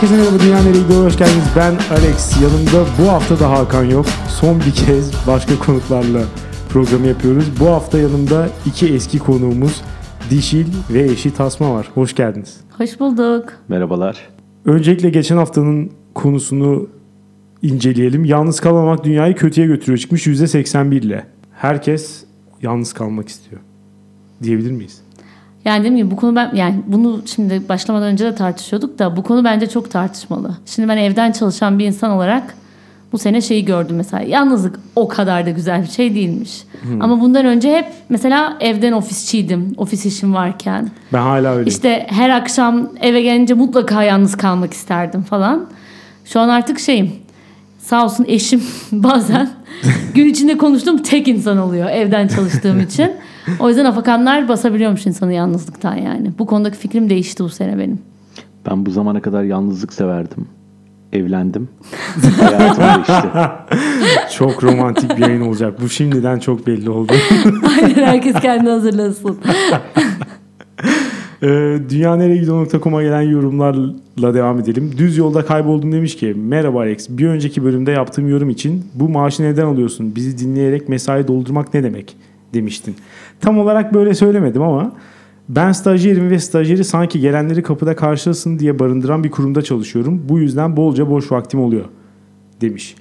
Herkese merhaba Dünya Nereye Gidiyor hoş geldiniz. Ben Alex. Yanımda bu hafta da Hakan yok. Son bir kez başka konuklarla programı yapıyoruz. Bu hafta yanımda iki eski konuğumuz Dişil ve eşi Tasma var. Hoş geldiniz. Hoş bulduk. Merhabalar. Öncelikle geçen haftanın konusunu inceleyelim. Yalnız kalmamak dünyayı kötüye götürüyor çıkmış %81 ile. Herkes yalnız kalmak istiyor. Diyebilir miyiz? Yani değil mi bu konu ben yani bunu şimdi başlamadan önce de tartışıyorduk da bu konu bence çok tartışmalı. Şimdi ben evden çalışan bir insan olarak bu sene şeyi gördüm mesela. Yalnızlık o kadar da güzel bir şey değilmiş. Ama bundan önce hep mesela evden ofisçiydim. Ofis işim varken. Ben hala öyleyim. İşte her akşam eve gelince mutlaka yalnız kalmak isterdim falan. Şu an artık şeyim. Sağ olsun eşim bazen gün içinde konuştuğum tek insan oluyor evden çalıştığım için. O yüzden afakanlar basabiliyormuş insanı yalnızlıktan yani. Bu konudaki fikrim değişti bu sene benim. Ben bu zamana kadar yalnızlık severdim. Evlendim. Hayatım değişti. Çok romantik bir yayın olacak. Bu şimdiden çok belli oldu. Aynen herkes kendini hazırlasın. Ee, Dünyanereyegidiyor.com'a gelen yorumlarla devam edelim. Düz yolda kayboldum demiş ki Merhaba Alex. Bir önceki bölümde yaptığım yorum için bu maaşı neden alıyorsun? Bizi dinleyerek mesai doldurmak ne demek? Demiştin. Tam olarak böyle söylemedim ama ben stajyerim ve stajyeri sanki gelenleri kapıda karşılasın diye barındıran bir kurumda çalışıyorum. Bu yüzden bolca boş vaktim oluyor demiş.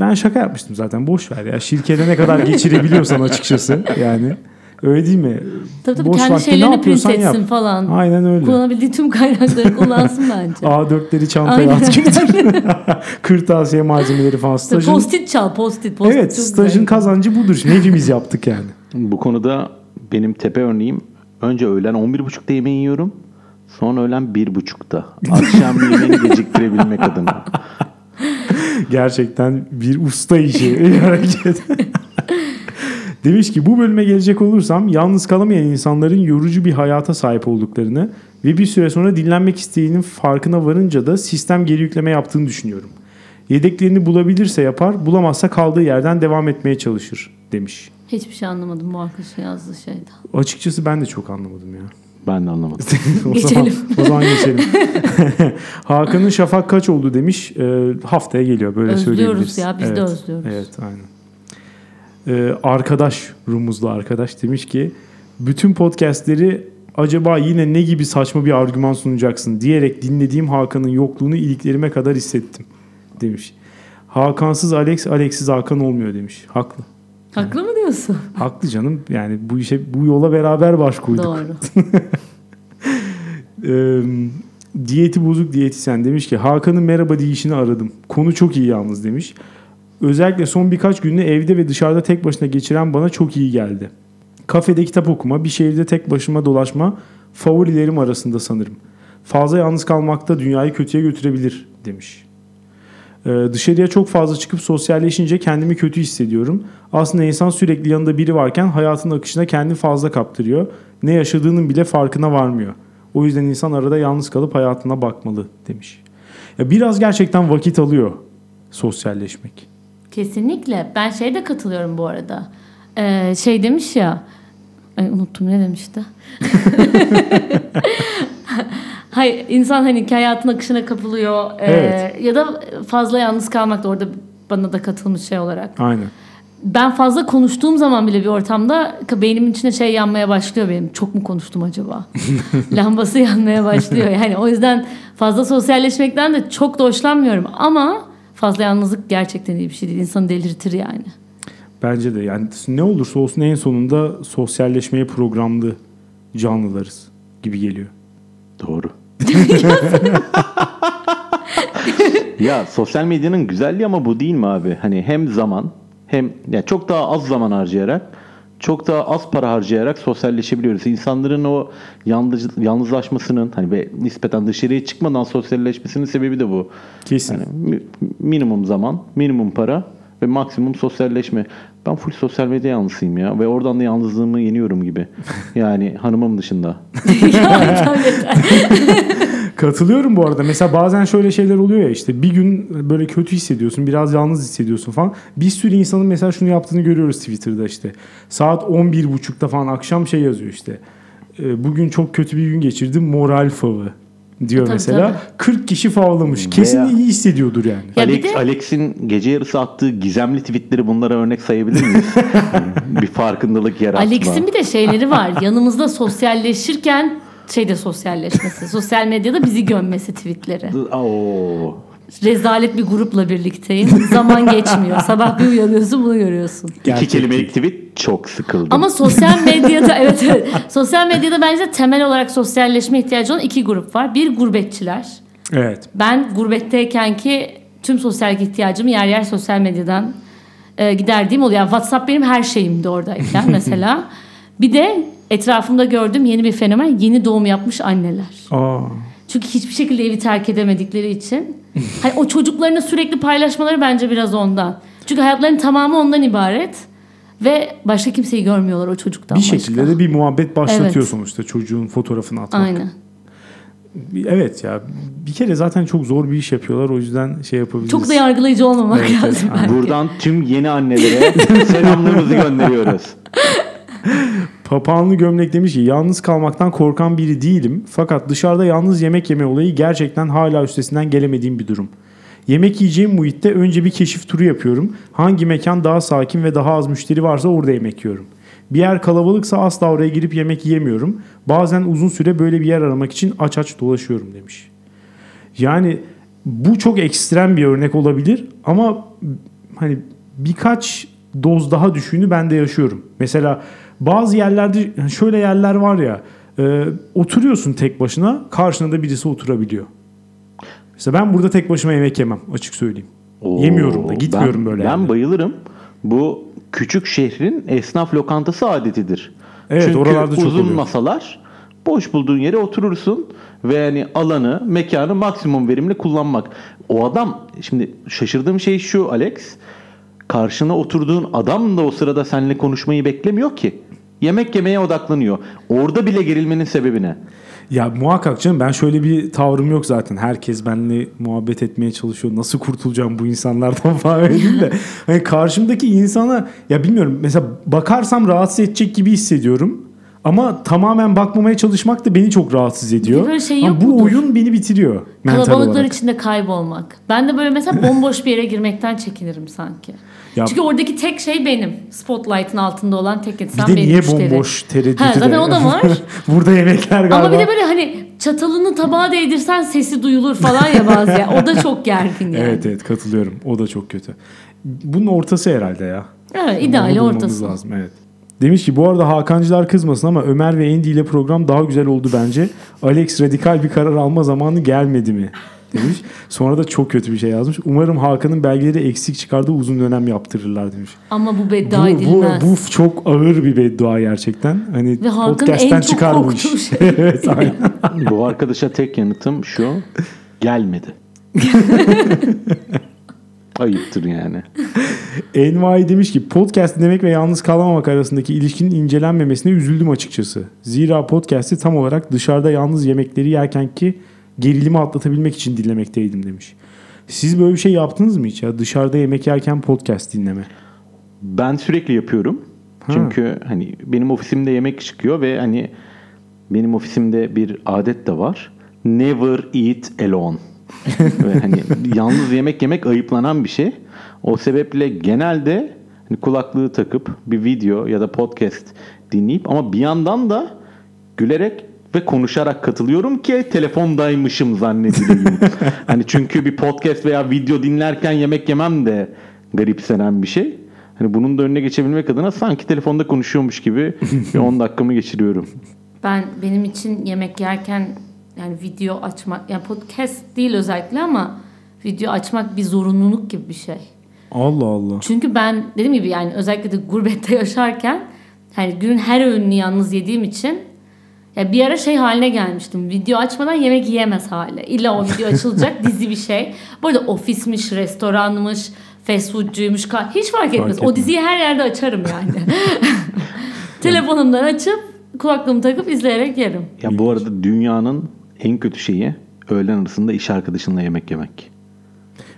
Ben şaka yapmıştım zaten boş ver ya. Şirkete ne kadar geçirebiliyorsan açıkçası yani. Öyle değil mi? Tabii tabii Boş kendi vakti ne şeylerini print yapıyorsan etsin yap. falan. Aynen öyle. Kullanabildiği tüm kaynakları kullansın bence. A4'leri çantaya at götür. Kırtasiye malzemeleri falan. Stajın, Post-it çal, post-it. post-it evet stajın güzel. kazancı budur. Şimdi hepimiz yaptık yani. Bu konuda benim tepe örneğim önce öğlen 11.30'da yemeği yiyorum. Sonra öğlen 1.30'da. Akşam yemeğini geciktirebilmek adına. Gerçekten bir usta işi. hareket. Demiş ki bu bölüme gelecek olursam yalnız kalamayan insanların yorucu bir hayata sahip olduklarını ve bir süre sonra dinlenmek isteğinin farkına varınca da sistem geri yükleme yaptığını düşünüyorum. Yedeklerini bulabilirse yapar, bulamazsa kaldığı yerden devam etmeye çalışır demiş. Hiçbir şey anlamadım bu arkadaşın yazdığı şeyden. Açıkçası ben de çok anlamadım ya. Ben de anlamadım. o Geçelim. Zaman, o zaman geçelim. Hakan'ın şafak kaç oldu demiş. Ee, haftaya geliyor böyle Özlüyoruz söyleyebiliriz. ya, biz de evet. özlüyoruz. Evet aynen. Ee, arkadaş rumuzlu arkadaş demiş ki bütün podcastleri acaba yine ne gibi saçma bir argüman sunacaksın diyerek dinlediğim Hakan'ın yokluğunu iliklerime kadar hissettim demiş. Hakansız Alex, Alex'siz Hakan olmuyor demiş. Haklı. Haklı mı diyorsun? Haklı canım. Yani bu işe bu yola beraber baş koyduk. Doğru. Ee, diyeti bozuk diyetisyen demiş ki Hakan'ın merhaba deyişini aradım. Konu çok iyi yalnız demiş. Özellikle son birkaç günü evde ve dışarıda tek başına geçiren bana çok iyi geldi. Kafede kitap okuma, bir şehirde tek başıma dolaşma favorilerim arasında sanırım. Fazla yalnız kalmakta dünyayı kötüye götürebilir demiş. Ee, dışarıya çok fazla çıkıp sosyalleşince kendimi kötü hissediyorum. Aslında insan sürekli yanında biri varken hayatın akışına kendini fazla kaptırıyor. Ne yaşadığının bile farkına varmıyor. O yüzden insan arada yalnız kalıp hayatına bakmalı demiş. Ya biraz gerçekten vakit alıyor sosyalleşmek. Kesinlikle. Ben şeye de katılıyorum bu arada. Ee, şey demiş ya. Ay, unuttum ne demişti. Hayır insan hani hayatın akışına kapılıyor. Ee, Evet. Ya da fazla yalnız kalmak da orada bana da katılmış şey olarak. Aynen. Ben fazla konuştuğum zaman bile bir ortamda beynimin içinde şey yanmaya başlıyor benim. Çok mu konuştum acaba? Lambası yanmaya başlıyor. Yani o yüzden fazla sosyalleşmekten de çok da hoşlanmıyorum. Ama fazla yalnızlık gerçekten iyi bir şey değil. İnsanı delirtir yani. Bence de yani ne olursa olsun en sonunda sosyalleşmeye programlı canlılarız gibi geliyor. Doğru. ya sosyal medyanın güzelliği ama bu değil mi abi? Hani hem zaman hem ya çok daha az zaman harcayarak çok daha az para harcayarak sosyalleşebiliyoruz. İnsanların o yalnız, yalnızlaşmasının hani ve nispeten dışarıya çıkmadan sosyalleşmesinin sebebi de bu. Kesin. Yani mi- minimum zaman, minimum para ve maksimum sosyalleşme. Ben full sosyal medya yanlısıyım ya ve oradan da yalnızlığımı yeniyorum gibi. Yani hanımım dışında. ya. Katılıyorum bu arada. Mesela bazen şöyle şeyler oluyor ya işte bir gün böyle kötü hissediyorsun, biraz yalnız hissediyorsun falan. Bir sürü insanın mesela şunu yaptığını görüyoruz Twitter'da işte. Saat 11.30'da falan akşam şey yazıyor işte. E, Bugün çok kötü bir gün geçirdim moral favı diyor Tabii, mesela. tabii. 40 kişi favlamış. Kesin Veya- iyi hissediyordur yani. Ya Alex, de- Alex'in gece yarısı attığı gizemli tweetleri bunlara örnek sayabilir miyiz? bir farkındalık yaratma. Alex'in bir de şeyleri var. Yanımızda sosyalleşirken şeyde sosyalleşmesi. sosyal medyada bizi gömmesi tweetleri. Oo. Rezalet bir grupla birlikteyim. Zaman geçmiyor. Sabah bir uyanıyorsun bunu görüyorsun. İki Gerçek kelimelik tweet çok sıkıldım. Ama sosyal medyada evet, evet sosyal medyada bence temel olarak sosyalleşme ihtiyacı olan iki grup var. Bir gurbetçiler. Evet. Ben gurbetteyken ki tüm sosyal ihtiyacımı yer yer sosyal medyadan e, giderdiğim oluyor. Yani WhatsApp benim her şeyimdi oradayken mesela. Bir de etrafımda gördüğüm yeni bir fenomen yeni doğum yapmış anneler. Aa. Çünkü hiçbir şekilde evi terk edemedikleri için. Hani o çocuklarını sürekli paylaşmaları bence biraz ondan. Çünkü hayatlarının tamamı ondan ibaret. Ve başka kimseyi görmüyorlar o çocuktan Bir başka. şekilde de bir muhabbet başlatıyor Evet. sonuçta çocuğun fotoğrafını atmak. Aynen. Evet ya bir kere zaten çok zor bir iş yapıyorlar o yüzden şey yapabiliriz. Çok da yargılayıcı olmamak Evet, evet, lazım. belki. Buradan tüm yeni annelere selamlarımızı gönderiyoruz. Papağanlı gömlek demiş ki yalnız kalmaktan korkan biri değilim. Fakat dışarıda yalnız yemek yeme olayı gerçekten hala üstesinden gelemediğim bir durum. Yemek yiyeceğim muhitte önce bir keşif turu yapıyorum. Hangi mekan daha sakin ve daha az müşteri varsa orada yemek yiyorum. Bir yer kalabalıksa asla oraya girip yemek yiyemiyorum. Bazen uzun süre böyle bir yer aramak için aç aç dolaşıyorum demiş. Yani bu çok ekstrem bir örnek olabilir ama hani birkaç doz daha düşüğünü ben de yaşıyorum. Mesela bazı yerlerde şöyle yerler var ya e, oturuyorsun tek başına karşına da birisi oturabiliyor. Mesela ben burada tek başıma yemek yemem açık söyleyeyim. Oo, Yemiyorum da gitmiyorum ben, böyle. Ben yerlere. bayılırım. Bu küçük şehrin esnaf lokantası adetidir. Evet, Çünkü oralarda çok uzun masalar boş bulduğun yere oturursun ve yani alanı, mekanı maksimum verimli kullanmak. O adam şimdi şaşırdığım şey şu Alex. Karşına oturduğun adam da o sırada seninle konuşmayı beklemiyor ki. Yemek yemeye odaklanıyor. Orada bile gerilmenin sebebi ne? Ya muhakkak canım ben şöyle bir tavrım yok zaten. Herkes benimle muhabbet etmeye çalışıyor. Nasıl kurtulacağım bu insanlardan falan de. Hani karşımdaki insana ya bilmiyorum mesela bakarsam rahatsız edecek gibi hissediyorum. Ama tamamen bakmamaya çalışmak da beni çok rahatsız ediyor. böyle şey Ama yok bu mudur? oyun beni bitiriyor. Kalabalıklar olarak. içinde kaybolmak. Ben de böyle mesela bomboş bir yere girmekten çekinirim sanki. Ya- Çünkü oradaki tek şey benim. Spotlight'ın altında olan tek insan Bir de benim niye müşteri. bomboş tereddütü Ha, zaten de- o da var. Burada yemekler galiba. Ama bir de böyle hani çatalını tabağa değdirsen sesi duyulur falan ya bazı yer. O da çok gergin yani. Evet evet katılıyorum. O da çok kötü. Bunun ortası herhalde ya. Evet, bulmamız ortası. lazım evet. Demiş ki bu arada Hakancılar kızmasın ama Ömer ve Andy ile program daha güzel oldu bence. Alex radikal bir karar alma zamanı gelmedi mi? Demiş. Sonra da çok kötü bir şey yazmış. Umarım Hakan'ın belgeleri eksik çıkardığı uzun dönem yaptırırlar demiş. Ama bu Bu, beddua bu, edilmez. bu çok ağır bir beddua gerçekten. Hani Ve Hakan'ın podcast'ten en çok çıkar bu iş. korktuğu şey. evet aynen. Bu arkadaşa tek yanıtım şu. Gelmedi. Ayıptır yani. Envai demiş ki podcast dinlemek ve yalnız kalamamak arasındaki ilişkinin incelenmemesine üzüldüm açıkçası. Zira podcast'i tam olarak dışarıda yalnız yemekleri yerken ki gerilimi atlatabilmek için dinlemekteydim demiş. Siz böyle bir şey yaptınız mı hiç ya? Dışarıda yemek yerken podcast dinleme. Ben sürekli yapıyorum. Ha. Çünkü hani benim ofisimde yemek çıkıyor ve hani benim ofisimde bir adet de var. Never eat alone. ve hani yalnız yemek yemek ayıplanan bir şey. O sebeple genelde hani kulaklığı takıp bir video ya da podcast dinleyip ama bir yandan da gülerek ve konuşarak katılıyorum ki telefondaymışım zannedileyim. hani çünkü bir podcast veya video dinlerken yemek yemem de garipsenen bir şey. Hani bunun da önüne geçebilmek adına sanki telefonda konuşuyormuş gibi bir 10 dakikamı geçiriyorum. Ben benim için yemek yerken yani video açmak yani podcast değil özellikle ama video açmak bir zorunluluk gibi bir şey. Allah Allah. Çünkü ben dediğim gibi yani özellikle de gurbette yaşarken hani günün her öğününü yalnız yediğim için ya bir ara şey haline gelmiştim. Video açmadan yemek yiyemez hale. İlla o video açılacak dizi bir şey. Bu arada ofismiş, restoranmış, fast foodcuymuş. ka- Hiç fark etmez. etmez. O diziyi her yerde açarım yani. Telefonumdan açıp kulaklığımı takıp izleyerek yerim. Ya bu arada dünyanın en kötü şeyi öğlen arasında iş arkadaşınla yemek yemek.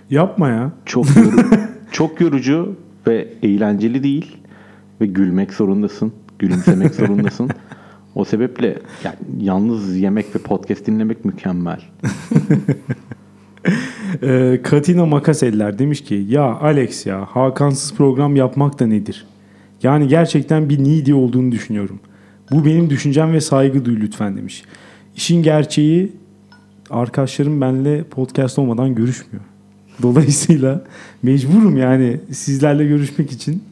Yapma ya. Çok yorucu, çok yorucu ve eğlenceli değil ve gülmek zorundasın, gülümsemek zorundasın. O sebeple yani yalnız yemek ve podcast dinlemek mükemmel. Ee, Katina Makaseller demiş ki ya Alex ya Hakansız program yapmak da nedir? Yani gerçekten bir needy olduğunu düşünüyorum. Bu benim düşüncem ve saygı duy lütfen demiş. İşin gerçeği arkadaşlarım benimle podcast olmadan görüşmüyor. Dolayısıyla mecburum yani sizlerle görüşmek için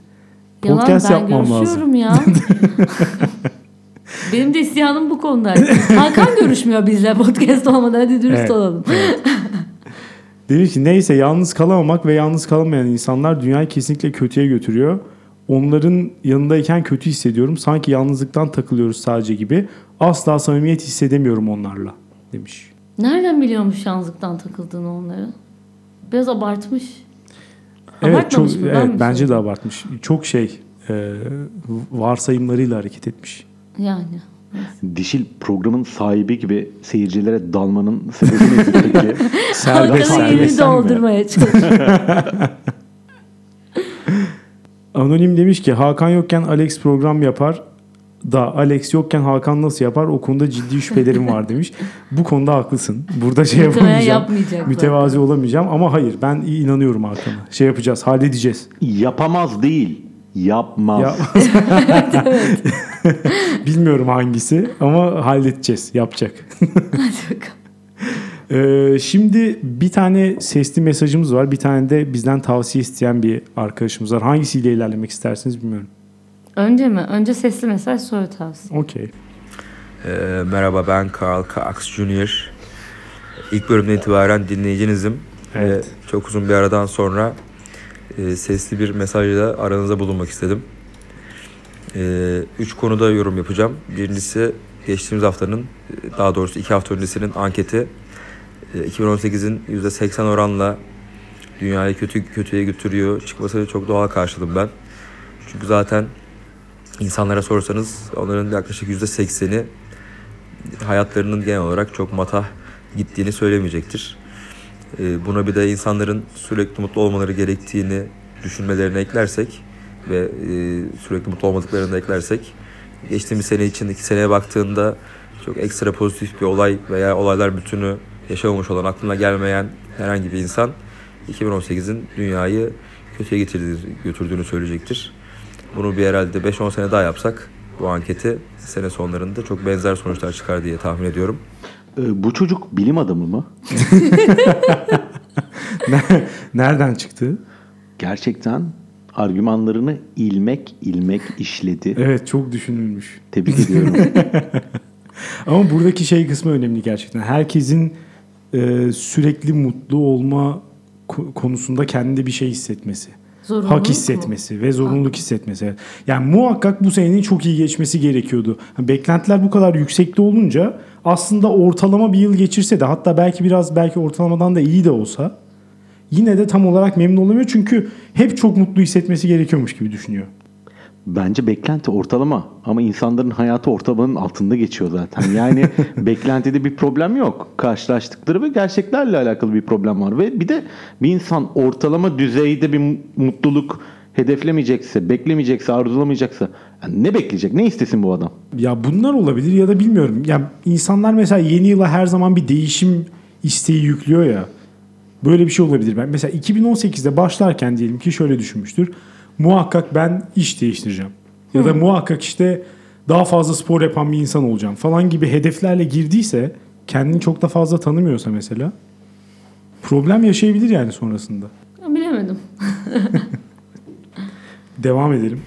Yalan podcast ben yapmam lazım. görüşüyorum ya. Benim de isyanım bu konuda. Hakan görüşmüyor bizle podcast olmadan hadi dürüst Evet, olalım. Demiş ki neyse yalnız kalamamak ve yalnız kalamayan insanlar dünyayı kesinlikle kötüye götürüyor. Onların yanındayken kötü hissediyorum. Sanki yalnızlıktan takılıyoruz sadece gibi. Asla samimiyet hissedemiyorum onlarla demiş. Nereden biliyormuş yalnızlıktan takıldığını onları? Biraz abartmış. Evet çok Abartmamış mı? Ben evet mi bence de abartmış. Çok şey e, varsayımlarıyla hareket etmiş. Yani. Dişil programın sahibi gibi seyircilere dalmanın sebebi nedir peki? Serbest yerini serbest. doldurmaya çalışıyor. Anonim demiş ki Hakan yokken Alex program yapar da Alex yokken Hakan nasıl yapar o konuda ciddi şüphelerim var demiş. Bu konuda haklısın. Burada şey Muhtemelen yapamayacağım. yapmayacak. Mütevazi olamayacağım ama hayır ben inanıyorum Hakan'a. Şey yapacağız, halledeceğiz. Yapamaz değil. Yapmaz. Ya... Bilmiyorum hangisi ama halledeceğiz, yapacak. Hadi bakalım. Ee, şimdi bir tane sesli mesajımız var. Bir tane de bizden tavsiye isteyen bir arkadaşımız var. Hangisiyle ilerlemek istersiniz bilmiyorum. Önce mi? Önce sesli mesaj sonra tavsiye. Okey. Ee, merhaba ben Carl Cox Jr. İlk bölümden itibaren dinleyicinizim. Evet. Ve çok uzun bir aradan sonra e, sesli bir mesajla aranızda bulunmak istedim. E, üç konuda yorum yapacağım. Birincisi geçtiğimiz haftanın, e, daha doğrusu iki hafta öncesinin anketi. E, 2018'in %80 oranla dünyayı kötü kötüye götürüyor çıkmasını çok doğal karşıladım ben. Çünkü zaten insanlara sorsanız onların yaklaşık %80'i hayatlarının genel olarak çok matah gittiğini söylemeyecektir. Ee, Buna bir de insanların sürekli mutlu olmaları gerektiğini düşünmelerine eklersek ve e, sürekli mutlu olmadıklarını eklersek geçtiğimiz sene içindeki seneye baktığında çok ekstra pozitif bir olay veya olaylar bütünü yaşamamış olan aklına gelmeyen herhangi bir insan 2018'in dünyayı kötüye getirdiğini, götürdüğünü söyleyecektir. Bunu bir herhalde 5-10 sene daha yapsak bu anketi sene sonlarında çok benzer sonuçlar çıkar diye tahmin ediyorum. Ee, bu çocuk bilim adamı mı? Nereden çıktı? Gerçekten argümanlarını ilmek ilmek işledi. Evet çok düşünülmüş. Tebrik ediyorum. Ama buradaki şey kısmı önemli gerçekten. Herkesin e, sürekli mutlu olma ko- konusunda kendinde bir şey hissetmesi. Zorunluluk hak mu? hissetmesi ve zorunluluk hissetmesi. Yani muhakkak bu senenin çok iyi geçmesi gerekiyordu. Beklentiler bu kadar yüksekte olunca aslında ortalama bir yıl geçirse de hatta belki biraz belki ortalamadan da iyi de olsa yine de tam olarak memnun olamıyor. Çünkü hep çok mutlu hissetmesi gerekiyormuş gibi düşünüyor. Bence beklenti ortalama ama insanların hayatı ortalamanın altında geçiyor zaten. Yani beklentide bir problem yok. Karşılaştıkları ve gerçeklerle alakalı bir problem var. Ve bir de bir insan ortalama düzeyde bir mutluluk hedeflemeyecekse, beklemeyecekse, arzulamayacaksa yani ne bekleyecek? Ne istesin bu adam? Ya bunlar olabilir ya da bilmiyorum. Ya insanlar mesela yeni yıla her zaman bir değişim isteği yüklüyor ya. Böyle bir şey olabilir. Ben mesela 2018'de başlarken diyelim ki şöyle düşünmüştür. Muhakkak ben iş değiştireceğim. Ya da muhakkak işte daha fazla spor yapan bir insan olacağım falan gibi hedeflerle girdiyse kendini çok da fazla tanımıyorsa mesela problem yaşayabilir yani sonrasında. Bilemedim. Devam edelim.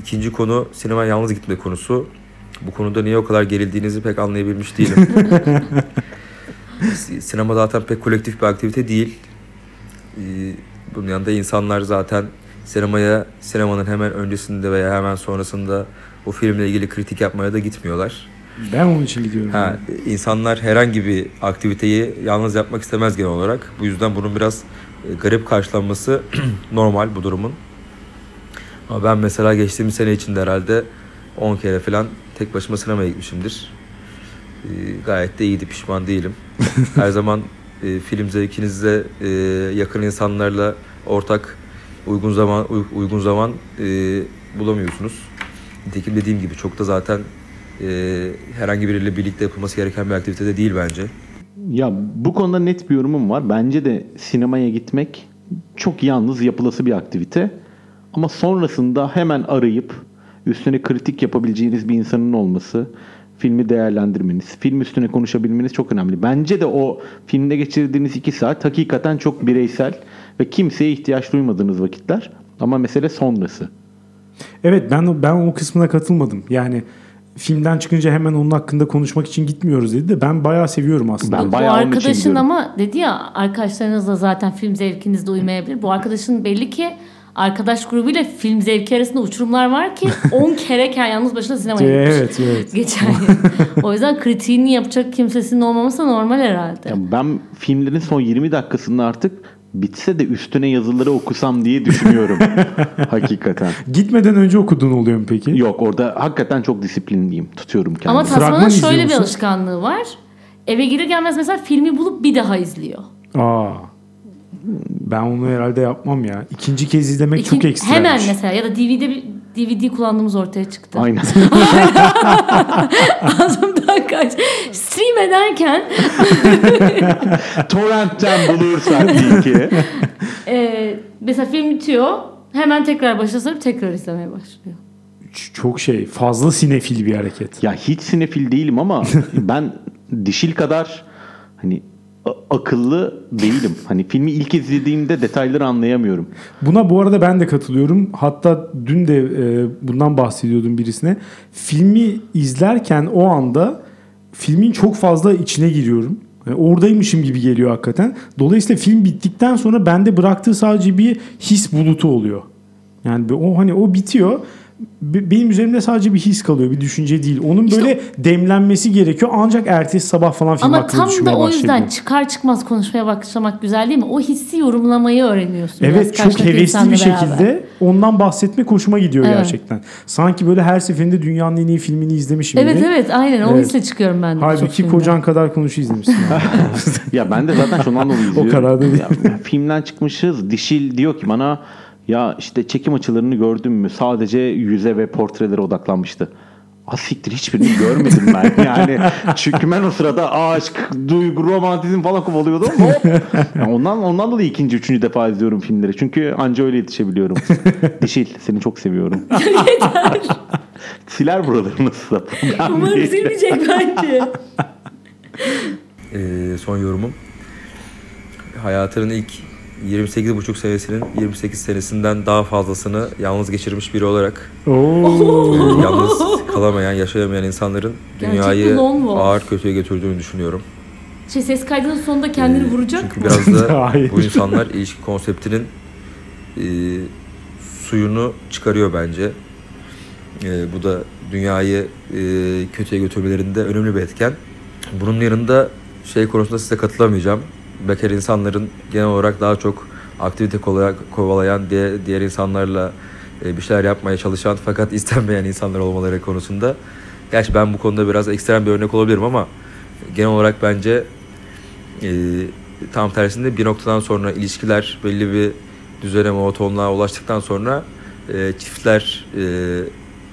İkinci konu sinema yalnız gitme konusu. Bu konuda niye o kadar gerildiğinizi pek anlayabilmiş değilim. Si- Sinema zaten pek kolektif bir aktivite değil. Ee, Bunun yanında insanlar zaten sinemaya sinemanın hemen öncesinde veya hemen sonrasında o filmle ilgili kritik yapmaya da gitmiyorlar. Ben onun için gidiyorum. Ha, insanlar herhangi bir aktiviteyi yalnız yapmak istemez genel olarak. Bu yüzden bunun biraz e, garip karşılanması normal bu durumun. Ama ben mesela geçtiğimiz sene içinde herhalde 10 kere falan tek başıma sinemaya gitmişimdir. E, gayet de iyiydi, pişman değilim. Her zaman e, film zevkinizle e, yakın insanlarla ortak uygun zaman uy- uygun zaman e, bulamıyorsunuz. Nitekim dediğim gibi çok da zaten e, herhangi biriyle birlikte yapılması gereken bir aktivite de değil bence. Ya bu konuda net bir yorumum var. Bence de sinemaya gitmek çok yalnız yapılası bir aktivite. Ama sonrasında hemen arayıp üstüne kritik yapabileceğiniz bir insanın olması, filmi değerlendirmeniz, film üstüne konuşabilmeniz çok önemli. Bence de o filmde geçirdiğiniz iki saat hakikaten çok bireysel ve kimseye ihtiyaç duymadığınız vakitler. Ama mesele sonrası. Evet ben ben o kısmına katılmadım. Yani filmden çıkınca hemen onun hakkında konuşmak için gitmiyoruz dedi de ben bayağı seviyorum aslında. Ben Bu bayağı onun için arkadaşın ama dedi ya arkadaşlarınızla zaten film zevkinizde uymayabilir. Bu arkadaşın belli ki arkadaş grubuyla film zevki arasında uçurumlar var ki 10 kere yalnız başına sinemaya gitmiş. Evet evet. Geçen yıl. O yüzden kritiğini yapacak kimsesinin olmaması normal herhalde. Ya ben filmlerin son 20 dakikasında artık bitse de üstüne yazıları okusam diye düşünüyorum. hakikaten. Gitmeden önce okuduğun oluyor mu peki? Yok orada hakikaten çok disiplinliyim. Tutuyorum kendimi. Ama Tasman'ın şöyle bir alışkanlığı var. Eve gelir gelmez mesela filmi bulup bir daha izliyor. Aa. Ben onu herhalde yapmam ya. İkinci kez izlemek İkin- çok ekstraymış. Hemen mesela ya da DVD bir- DVD kullandığımız ortaya çıktı. Aynen. Ağzımdan kaç. Stream ederken Torrent'ten bulursak iyi ki. e, mesela film bitiyor. Hemen tekrar başa sarıp tekrar izlemeye başlıyor. Çok şey fazla sinefil bir hareket. Ya hiç sinefil değilim ama ben dişil kadar hani akıllı değilim. Hani filmi ilk izlediğimde detayları anlayamıyorum. Buna bu arada ben de katılıyorum. Hatta dün de e, bundan bahsediyordum birisine. Filmi izlerken o anda filmin çok fazla içine giriyorum. Yani oradaymışım gibi geliyor hakikaten. Dolayısıyla film bittikten sonra bende bıraktığı sadece bir his bulutu oluyor. Yani o hani o bitiyor. Be- Benim üzerimde sadece bir his kalıyor, bir düşünce değil. Onun İşte böyle demlenmesi gerekiyor. Ancak ertesi sabah falan film Ama hakkında tam düşünmeye da o yüzden çıkar çıkmaz konuşmaya başlamak güzel değil mi? O hissi yorumlamayı öğreniyorsun. Evet çok hevesli bir beraber. şekilde ondan bahsetmek hoşuma gidiyor Evet. gerçekten. Sanki böyle her seferinde dünyanın en iyi filmini izlemişim Evet gibi. evet aynen o Evet. hisle çıkıyorum ben de. Halbuki kocan kadar konuşu izlemişsin. Ya ben de zaten şundan dolayı izliyorum. kadar da değil. Ya, filmden çıkmışız. Dişil diyor ki bana ya işte çekim açılarını gördün mü? Sadece yüze ve portrelere odaklanmıştı. Asiktir hiçbirini görmedim ben yani. Çünkü ben o sırada aşk, duygu, romantizm falan kovalıyordum. Hop. Ya ondan ondan dolayı ikinci, üçüncü defa izliyorum filmleri. Çünkü anca öyle yetişebiliyorum. Dişil seni çok seviyorum. Siler buraları problem Umarım silmeyecek bence. Ee, son yorumum. Hayatının ilk 28,5 senesinin 28 senesinden daha fazlasını yalnız geçirmiş biri olarak Oo. e, yalnız kalamayan, yaşayamayan insanların dünyayı ağır kötüye götürdüğünü düşünüyorum. Şey ses kaydının sonunda kendini Ee, vuracak Çünkü mı? biraz da Hayır. bu insanlar ilişki konseptinin e, suyunu çıkarıyor bence. E, bu da dünyayı e, kötüye götürmelerinde önemli bir etken. Bunun yanında şey konusunda size katılamayacağım. Bekar insanların genel olarak daha çok aktivite kovalayan, diğer, diğer insanlarla e, bir şeyler yapmaya çalışan fakat istenmeyen insanlar olmaları konusunda. Gerçi ben bu konuda biraz ekstrem bir örnek olabilirim ama genel olarak bence e, tam tersinde bir noktadan sonra ilişkiler belli bir düzene monotonluğa ulaştıktan sonra e, çiftler e,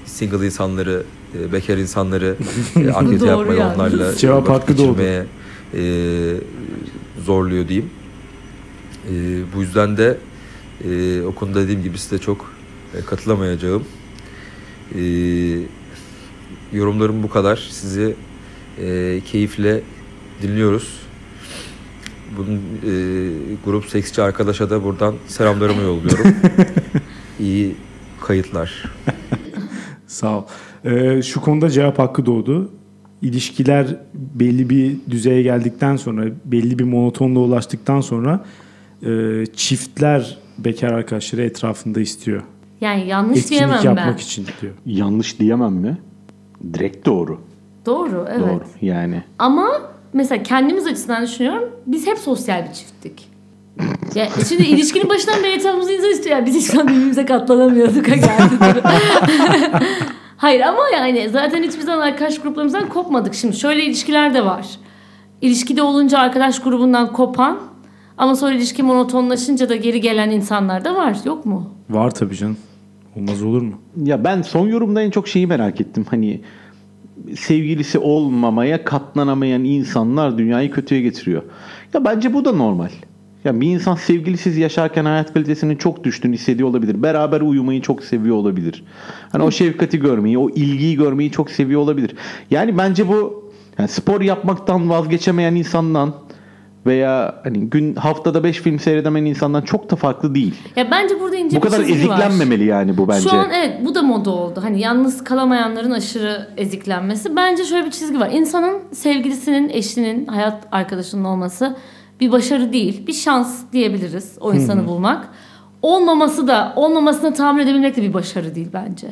single insanları e, bekar insanları e, aktivite Doğru yapmaya yani. onlarla Cevap hakkı doğdu. geçirmeye e, zorluyor diyeyim. E, bu yüzden de e, o konuda dediğim gibi size çok e, katılamayacağım. E, yorumlarım bu kadar. Sizi e, keyifle dinliyoruz. Bunun e, grup seksçi arkadaşa da buradan selamlarımı yolluyorum. İyi kayıtlar. Sağ ol. Ee, şu konuda cevap hakkı doğdu. İlişkiler belli bir düzeye geldikten sonra, belli bir monotonluğa ulaştıktan sonra e, çiftler bekar arkadaşları etrafında istiyor. Yani yanlış Etkinlik diyemem yapmak ben. için diyor. Yanlış diyemem mi? Direkt doğru. Doğru evet. Doğru yani. Ama mesela kendimiz açısından düşünüyorum. Biz hep sosyal bir çifttik. Ya şimdi ilişkinin başından beri etrafımızda insan istiyor. Yani biz hiç birbirimize katlanamıyorduk. Hayır ama yani zaten hiçbir zaman arkadaş gruplarımızdan kopmadık. Şimdi şöyle ilişkiler de var. İlişkide olunca arkadaş grubundan kopan ama sonra ilişki monotonlaşınca da geri gelen insanlar da var. Yok mu? Var tabii canım. Olmaz olur mu? Ya ben son yorumda en çok şeyi merak ettim. Hani sevgilisi olmamaya katlanamayan insanlar dünyayı kötüye getiriyor. Ya bence bu da normal. Ya bir insan sevgilisiz yaşarken hayat kalitesinin çok düştüğünü hissediyor olabilir. Beraber uyumayı çok seviyor olabilir. Hani o şefkati görmeyi, o ilgiyi görmeyi çok seviyor olabilir. Yani bence bu yani spor yapmaktan vazgeçemeyen insandan veya hani gün haftada 5 film seyredemeyen insandan çok da farklı değil. Ya bence burada ince Bu kadar çizgi var. eziklenmemeli yani bu bence. Şu an evet bu da moda oldu. Hani yalnız kalamayanların aşırı eziklenmesi. Bence şöyle bir çizgi var. İnsanın sevgilisinin, eşinin, hayat arkadaşının olması bir başarı değil. Bir şans diyebiliriz o insanı bulmak. Olmaması da, olmamasına tahammül edebilmek de bir başarı değil bence.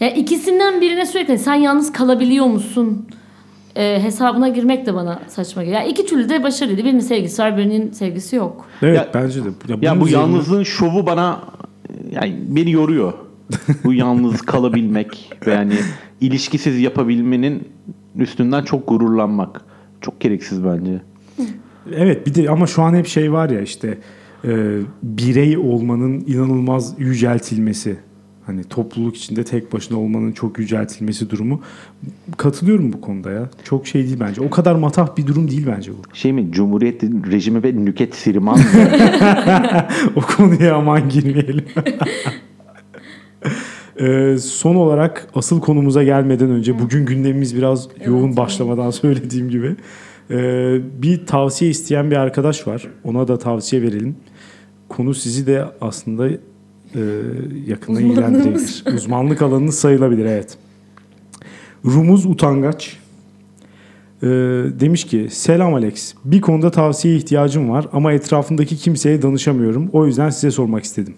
Ya ikisinden birine sürekli sen yalnız kalabiliyor musun e, hesabına girmek de bana saçma geliyor. Ya iki türlü de başarıydı. Birinin sevgisi var, birinin sevgisi yok. Evet Ya- bence de. Ya bunun bu üzerine- yalnızlığın şovu bana yani beni yoruyor. bu yalnız kalabilmek ve yani ilişkisiz yapabilmenin üstünden çok gururlanmak. Çok gereksiz bence. Evet bir de ama şu an hep şey var ya işte e, birey olmanın inanılmaz yüceltilmesi. Hani topluluk içinde tek başına olmanın çok yüceltilmesi durumu. Katılıyorum bu konuda ya. Çok şey değil bence. O kadar matah bir durum değil bence bu. Şey mi Cumhuriyet rejimi ve Nüket Siriman mı? o konuya aman girmeyelim. Ee, son olarak asıl konumuza gelmeden önce bugün gündemimiz biraz yoğun başlamadan söylediğim gibi ee, bir tavsiye isteyen bir arkadaş var. Ona da tavsiye verelim. Konu sizi de aslında e, yakında Uzmanlığımız. ilgilendirebilir. Uzmanlık alanınız sayılabilir evet. Rumuz Utangaç ee, demiş ki selam Alex bir konuda tavsiye ihtiyacım var ama etrafımdaki kimseye danışamıyorum o yüzden size sormak istedim.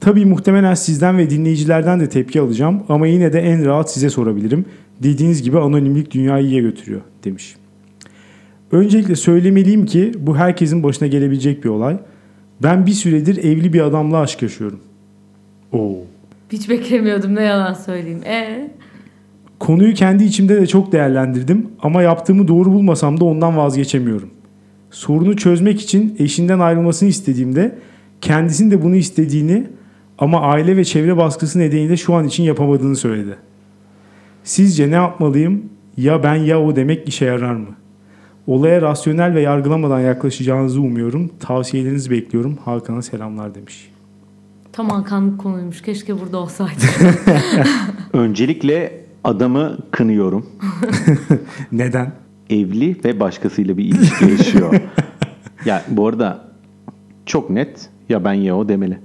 Tabii muhtemelen sizden ve dinleyicilerden de tepki alacağım ama yine de en rahat size sorabilirim. Dediğiniz gibi anonimlik dünyayı iyiye götürüyor demiş. Öncelikle söylemeliyim ki bu herkesin başına gelebilecek bir olay. Ben bir süredir evli bir adamla aşk yaşıyorum. Oo. Hiç beklemiyordum ne yalan söyleyeyim. E Konuyu kendi içimde de çok değerlendirdim ama yaptığımı doğru bulmasam da ondan vazgeçemiyorum. Sorunu çözmek için eşinden ayrılmasını istediğimde kendisinin de bunu istediğini ama aile ve çevre baskısı nedeniyle şu an için yapamadığını söyledi. Sizce ne yapmalıyım? Ya ben ya o demek işe yarar mı? Olaya rasyonel ve yargılamadan yaklaşacağınızı umuyorum. Tavsiyelerinizi bekliyorum. Hakan'a selamlar demiş. tam Hakanlık konuymuş. Keşke burada olsaydı. Öncelikle adamı kınıyorum. Neden? Evli ve başkasıyla bir ilişki yaşıyor. ya bu arada çok net ya ben ya o demeli.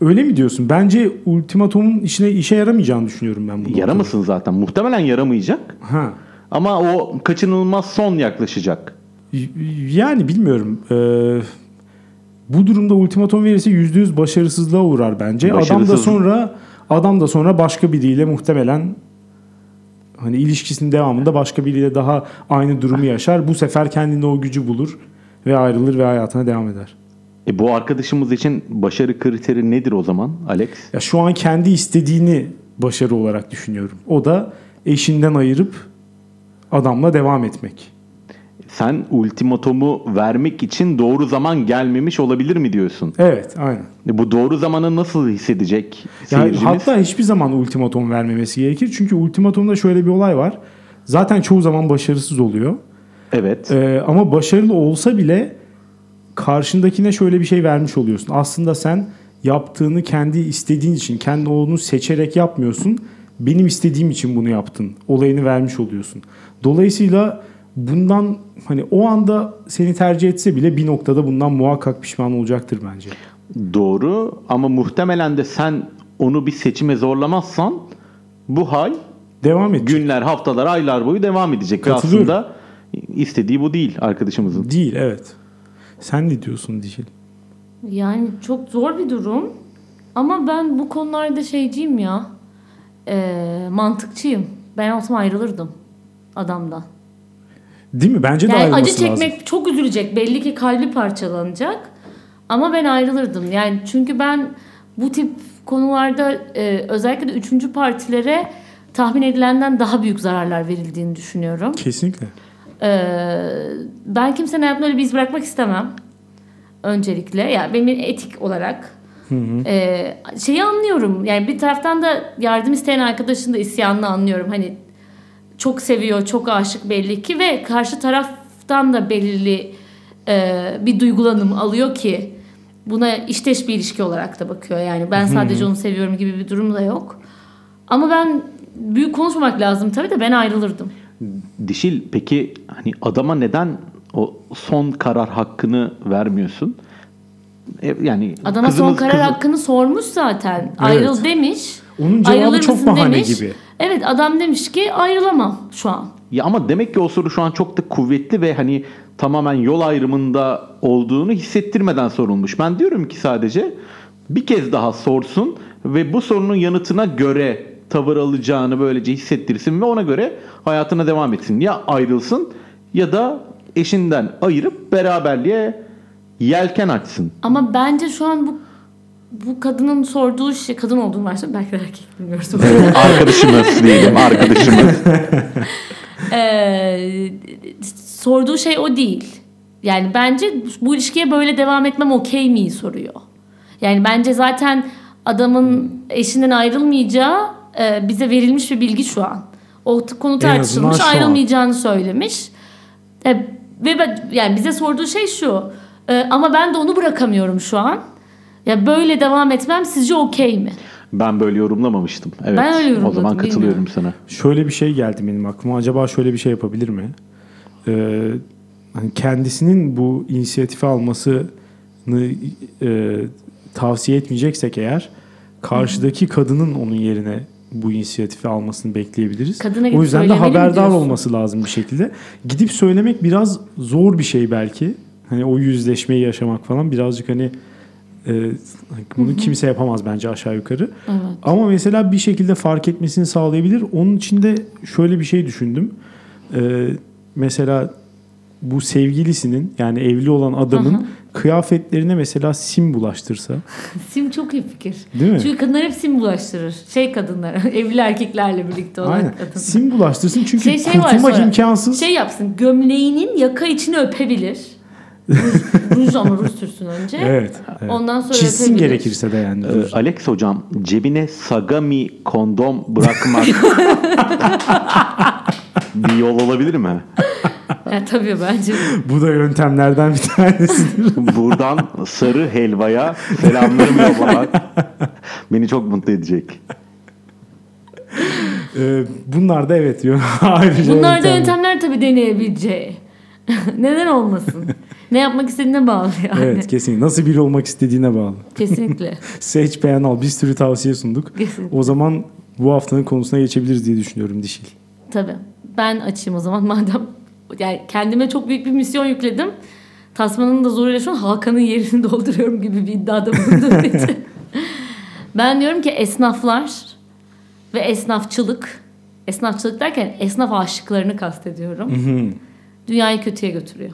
Öyle mi diyorsun? Bence ultimatomun işine işe yaramayacağını düşünüyorum ben bunu. Yaramasın zaten. Muhtemelen yaramayacak. Ha. Ama o kaçınılmaz son yaklaşacak. Yani bilmiyorum. Ee, bu durumda ultimatom verirse %100 başarısızlığa uğrar bence. Adam da Başarısız- sonra adam da sonra başka biriyle muhtemelen hani ilişkisinin devamında başka biriyle daha aynı durumu yaşar. Bu sefer kendinde o gücü bulur ve ayrılır ve hayatına devam eder. E bu arkadaşımız için başarı kriteri nedir o zaman Alex? Ya şu an kendi istediğini başarı olarak düşünüyorum. O da eşinden ayırıp adamla devam etmek. Sen ultimatomu vermek için doğru zaman gelmemiş olabilir mi diyorsun? Evet, aynen. E bu doğru zamanı nasıl hissedecek Yani hatta hiçbir zaman ultimatom vermemesi gerekir. Çünkü ultimatomda şöyle bir olay var. Zaten çoğu zaman başarısız oluyor. Evet. Ee, ama başarılı olsa bile karşındakine şöyle bir şey vermiş oluyorsun. Aslında sen yaptığını kendi istediğin için, kendi onu seçerek yapmıyorsun. Benim istediğim için bunu yaptın. Olayını vermiş oluyorsun. Dolayısıyla bundan hani o anda seni tercih etse bile bir noktada bundan muhakkak pişman olacaktır bence. Doğru ama muhtemelen de sen onu bir seçime zorlamazsan bu hal Devam et. günler, haftalar, aylar boyu devam edecek. Ve Katılıyorum. aslında istediği bu değil arkadaşımızın. Değil evet. Sen ne diyorsun Dişil? yani çok zor bir durum. Ama ben bu konularda şeyciyim ya. E, mantıkçıyım. Ben olsam ayrılırdım adamdan. Değil mi? Bence de Yani ayrılması acı çekmek lazım. çok üzülecek. Belli ki kalbi parçalanacak. Ama ben ayrılırdım. Yani çünkü ben bu tip konularda e, özellikle de üçüncü partilere tahmin edilenden daha büyük zararlar verildiğini düşünüyorum. Kesinlikle. Ee, ben kimsenin hayatına öyle bir iz bırakmak istemem. Öncelikle. Yani benim etik olarak. Ee, şeyi anlıyorum. Yani bir taraftan da yardım isteyen arkadaşın da isyanını anlıyorum. Hani çok seviyor, çok aşık belli ki ve karşı taraftan da belirli e, bir duygulanım alıyor ki buna işteş bir ilişki olarak da bakıyor. Yani ben sadece onu seviyorum gibi bir durum da yok. Ama ben büyük konuşmamak lazım tabii de ben ayrılırdım. Dişil peki hani adama neden o son karar hakkını vermiyorsun? E, Yani Adama son kızımız- karar kızı- hakkını sormuş zaten. Ayrıl demiş. Onun cevabı çok bahane demiş. gibi. Evet adam demiş ki ayrılamam şu an. Ya ama demek ki o soru şu an çok da kuvvetli ve hani tamamen yol ayrımında olduğunu hissettirmeden sorulmuş. Ben diyorum ki sadece bir kez daha sorsun ve bu sorunun yanıtına göre tavır alacağını böylece hissettirsin ve ona göre hayatına devam etsin. Ya ayrılsın ya da eşinden ayırıp beraberliğe yelken açsın. Ama bence şu an bu bu kadının sorduğu şey kadın olduğunu varsayıyorum belki de erkek bilmiyoruz. arkadaşımız diyelim arkadaşımız. Ee, sorduğu şey o değil. Yani bence bu ilişkiye böyle devam etmem okey mi soruyor. Yani bence zaten adamın eşinden ayrılmayacağı e, bize verilmiş bir bilgi şu an. O konu tartışılmış, an. ayrılmayacağını söylemiş. E, ve ben, yani bize sorduğu şey şu. e, ama ben de onu bırakamıyorum şu an. Ya böyle devam etmem sizce okey mi? Ben böyle yorumlamamıştım. Evet. Ben öyle O yorumladım, zaman katılıyorum bilmiyorum. sana. Şöyle bir şey geldi benim aklıma. Acaba şöyle bir şey yapabilir mi? Ee, hani kendisinin bu inisiyatifi almasını e, tavsiye etmeyeceksek eğer karşıdaki kadının onun yerine bu inisiyatifi almasını bekleyebiliriz. Kadına o gidip yüzden de söylemeli mi haberdar diyorsun? olması lazım bir şekilde. Gidip söylemek biraz zor bir şey belki. Hani o yüzleşmeyi yaşamak falan birazcık hani e, bunu kimse yapamaz bence aşağı yukarı. Evet. Ama mesela bir şekilde fark etmesini sağlayabilir. Onun için de şöyle bir şey düşündüm. Ee, mesela bu sevgilisinin yani evli olan adamın Hı hı. kıyafetlerine mesela sim bulaştırsa. Sim çok iyi fikir. Değil mi? Çünkü kadınlar hep sim bulaştırır. Şey kadınlar, evli erkeklerle birlikte olan Aynen. kadınlar. Sim bulaştırsın çünkü Şey- şey kurtulmak imkansız. Şey yapsın, gömleğinin yaka içini öpebilir. Ruj, ama ruj sürsün önce. Evet. evet. Ondan sonra Çizsin öpebilir. gerekirse de yani. Ee, Alex hocam cebine Sagami kondom bırakmak bir yol olabilir mi? Ya, tabii bence. Bu da yöntemlerden bir tanesidir. Buradan sarı helvaya selamlarımı yollamak beni çok mutlu edecek. Ee, bunlar da evet. Ayrıca Bunlar da yöntemler. yöntemler tabii deneyebileceği. Neden olmasın? Ne yapmak istediğine bağlı yani. Evet kesin. Nasıl biri olmak istediğine bağlı. Kesinlikle. Seç beğen al. Bir sürü tavsiye sunduk. Kesinlikle. O zaman bu haftanın konusuna geçebiliriz diye düşünüyorum Dişil. Tabii. Ben açayım o zaman madem yani kendime çok büyük bir misyon yükledim. Tasmanın da zoruyla şu an Hakan'ın yerini dolduruyorum gibi bir iddiada bulunduğum için. ben diyorum ki esnaflar ve esnafçılık esnafçılık derken esnaf aşıklarını kastediyorum. Dünyayı kötüye götürüyor.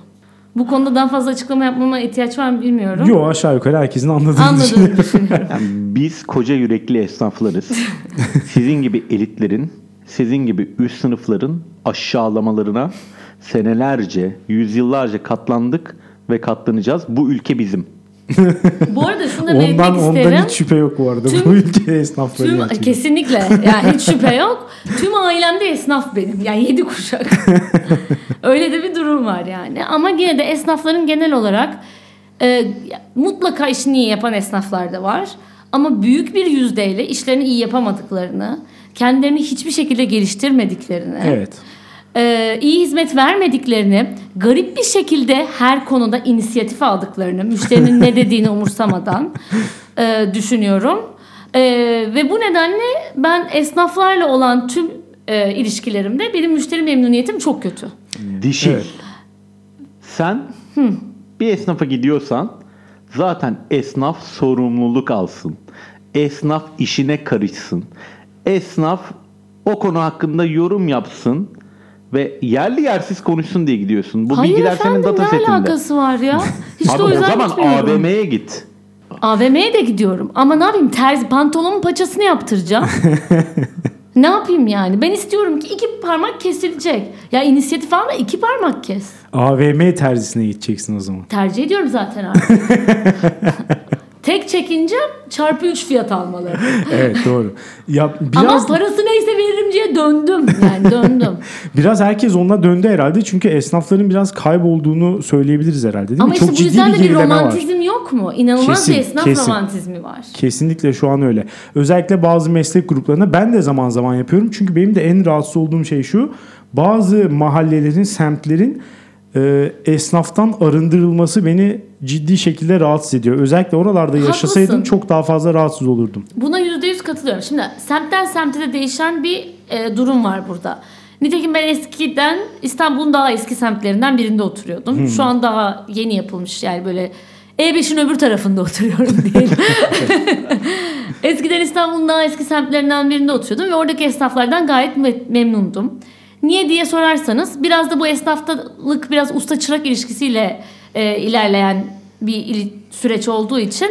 Bu konuda daha fazla açıklama yapmama ihtiyaç var mı bilmiyorum. Yok aşağı yukarı herkesin anladığını düşünüyorum. Anladığını düşünüyorum. Yani biz koca yürekli esnaflarız. Sizin gibi elitlerin, sizin gibi üst sınıfların aşağılamalarına senelerce, yüzyıllarca katlandık ve katlanacağız. Bu ülke bizim. Bu arada şunu da belirtmek Ondan, ondan isterim. hiç şüphe yok bu arada. Tüm- bu ülke esnafları Tüm, gerçekten. kesinlikle yani hiç şüphe yok. Tüm ailemde esnaf benim. Yani yedi kuşak. Öyle de bir durum var yani. Ama yine de esnafların genel olarak e, mutlaka işini iyi yapan esnaflar da var. Ama büyük bir yüzdeyle işlerini iyi yapamadıklarını, kendilerini hiçbir şekilde geliştirmediklerini, Evet. E, iyi hizmet vermediklerini, garip bir şekilde her konuda inisiyatif aldıklarını, müşterinin ne dediğini umursamadan e, düşünüyorum. E, ve bu nedenle ben esnaflarla olan tüm e, ilişkilerimde benim müşteri memnuniyetim çok kötü. Dişil. Evet. Sen bir esnafa gidiyorsan zaten esnaf sorumluluk alsın. Esnaf işine karışsın. Esnaf o konu hakkında yorum yapsın ve yerli yersiz konuşsun diye gidiyorsun. Bu Hayır bilgiler efendim senin data ne setinde. alakası var ya? Hiç Abi de o o yüzden zaman gitmiyorum. AVM'ye git. AVM'ye de gidiyorum. Ama ne yapayım? Terzi pantolonun paçasını yaptıracağım. ne yapayım yani? Ben istiyorum ki iki parmak kesilecek. Ya inisiyatif alma iki parmak kes. AVM terzisine gideceksin o zaman. Tercih ediyorum zaten artık. Tek çekince çarpı 3 fiyat almaları. Evet doğru. Ya Ama biraz parası neyse veririm diye döndüm. Yani döndüm. biraz herkes ona döndü herhalde. Çünkü esnafların biraz kaybolduğunu söyleyebiliriz herhalde değil Ama mi? işte Çok bu yüzden de bir gerileme var. romantizm yok mu? İnanılmaz Kesin, bir esnaf kesin. romantizmi var. Kesinlikle şu an öyle. Özellikle bazı meslek gruplarında ben de zaman zaman yapıyorum. Çünkü benim de en rahatsız olduğum şey şu. Bazı mahallelerin, semtlerin e, esnaftan arındırılması beni ciddi şekilde rahatsız ediyor. Özellikle oralarda yaşasaydım Haklısın. çok daha fazla rahatsız olurdum. Buna %100 katılıyorum. Şimdi semtten semte de değişen bir e, durum var burada. Nitekim ben eskiden İstanbul'un daha eski semtlerinden birinde oturuyordum. Şu an daha yeni yapılmış yani böyle E5'in öbür tarafında oturuyorum diyelim. Eskiden İstanbul'un daha eski semtlerinden birinde oturuyordum ve oradaki esnaflardan gayet me- memnundum. Niye diye sorarsanız biraz da bu esnaflık biraz usta çırak ilişkisiyle e, ilerleyen bir il- süreç olduğu için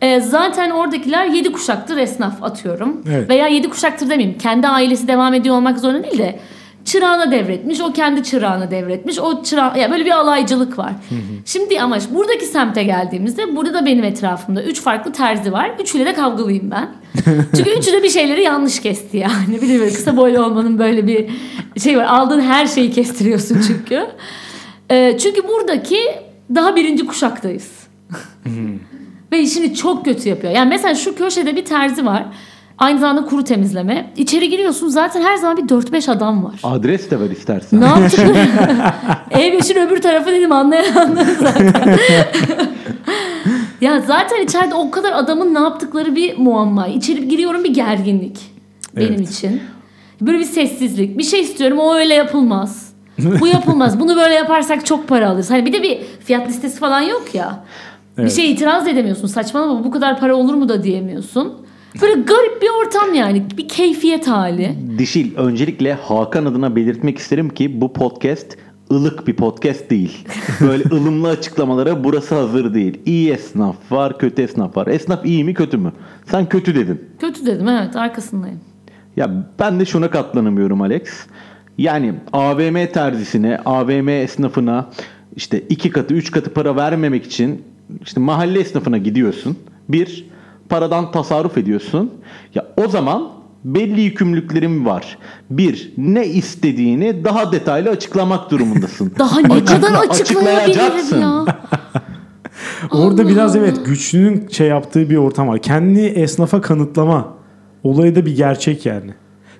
e, zaten oradakiler yedi kuşaktır esnaf atıyorum. Evet. Veya yedi kuşaktır demeyeyim. Kendi ailesi devam ediyor olmak zorunda değil de çırağına devretmiş. O kendi çırağına devretmiş. O çırağı ya böyle bir alaycılık var. Şimdi ama buradaki semte geldiğimizde burada da benim etrafımda üç farklı terzi var. Üçüyle de kavgalıyım ben. Çünkü üçü de bir şeyleri yanlış kesti yani. Biliyorum kısa boylu olmanın böyle bir şey var. Aldığın her şeyi kestiriyorsun çünkü. Ee, çünkü buradaki daha birinci kuşaktayız. Ve işini çok kötü yapıyor. Yani mesela şu köşede bir terzi var. Aynı zamanda kuru temizleme. İçeri giriyorsun zaten her zaman bir 4-5 adam var. Adres de ver istersen. Ne yaptıkları? E5'in öbür tarafı dedim anlayan anladı zaten. ya zaten içeride o kadar adamın ne yaptıkları bir muamma. İçeri giriyorum bir gerginlik benim Evet. için. Böyle bir sessizlik. Bir şey istiyorum o öyle yapılmaz. Bu yapılmaz. Bunu böyle yaparsak çok para alırız. Hani bir de bir fiyat listesi falan yok ya. Bir Evet. şey itiraz edemiyorsun. Saçmalama bu kadar para olur mu da diyemiyorsun. Böyle garip bir ortam yani. Bir keyfiyet hali. Dişil öncelikle Hakan adına belirtmek isterim ki bu podcast ılık bir podcast değil. Böyle ılımlı açıklamalara burası hazır değil. İyi esnaf var, kötü esnaf var. Esnaf iyi mi kötü mü? Sen kötü dedin. Kötü dedim evet arkasındayım. Ya ben de şuna katlanamıyorum Alex. Yani AVM terzisine, AVM esnafına işte iki katı, üç katı para vermemek için işte mahalle esnafına gidiyorsun. Bir, paradan tasarruf ediyorsun. Ya o zaman belli yükümlülüklerin var. Bir, ne istediğini daha detaylı açıklamak durumundasın. Daha ne kadar açıklayabilirim açıklayacaksın. ya. Orada Allah biraz Allah. evet güçlünün şey yaptığı bir ortam var. Kendi esnafa kanıtlama olayı da bir gerçek yani.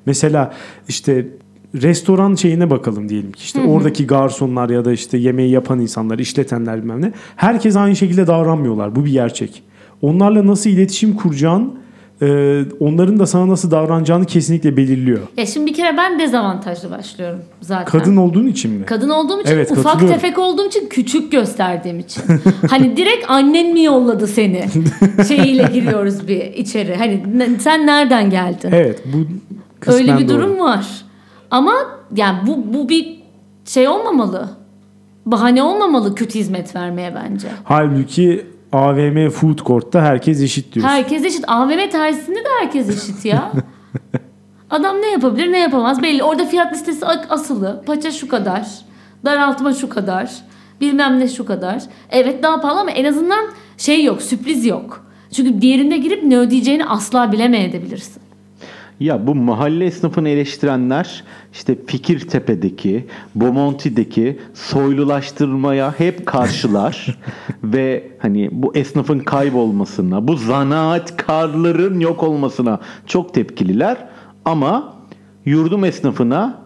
Mesela işte restoran şeyine bakalım diyelim ki işte oradaki garsonlar ya da işte yemeği yapan insanlar, işletenler bilmem ne. Herkes aynı şekilde davranmıyorlar. Bu bir gerçek. Onlarla nasıl iletişim kuracağın, e, onların da sana nasıl davranacağını kesinlikle belirliyor. Ya şimdi bir kere ben dezavantajlı başlıyorum zaten. Kadın olduğun için mi? Kadın olduğum için, Evet, ufak tefek olduğum için, küçük gösterdiğim için. hani direkt annen mi yolladı seni? Şeyiyle giriyoruz bir içeri. Hani sen nereden geldin? Evet, bu Öyle bir doğru. durum var. Ama yani bu bu bir şey olmamalı. Bahane olmamalı kötü hizmet vermeye bence. Halbuki AVM food court'ta herkes eşit diyorsun. Herkes eşit. AVM tersinde de herkes eşit ya. Adam ne yapabilir ne yapamaz belli. Orada fiyat listesi asılı. Paça şu kadar. Daraltma şu kadar. Bilmem ne şu kadar. Evet daha pahalı ama en azından şey yok sürpriz yok. Çünkü diğerinde girip ne ödeyeceğini asla bilemeyebilirsin. Ya bu mahalle esnafını eleştirenler işte Fikirtepe'deki, Bomonti'deki soylulaştırmaya hep karşılar ve hani bu esnafın kaybolmasına, bu zanaatkarların yok olmasına çok tepkililer ama yurdum esnafına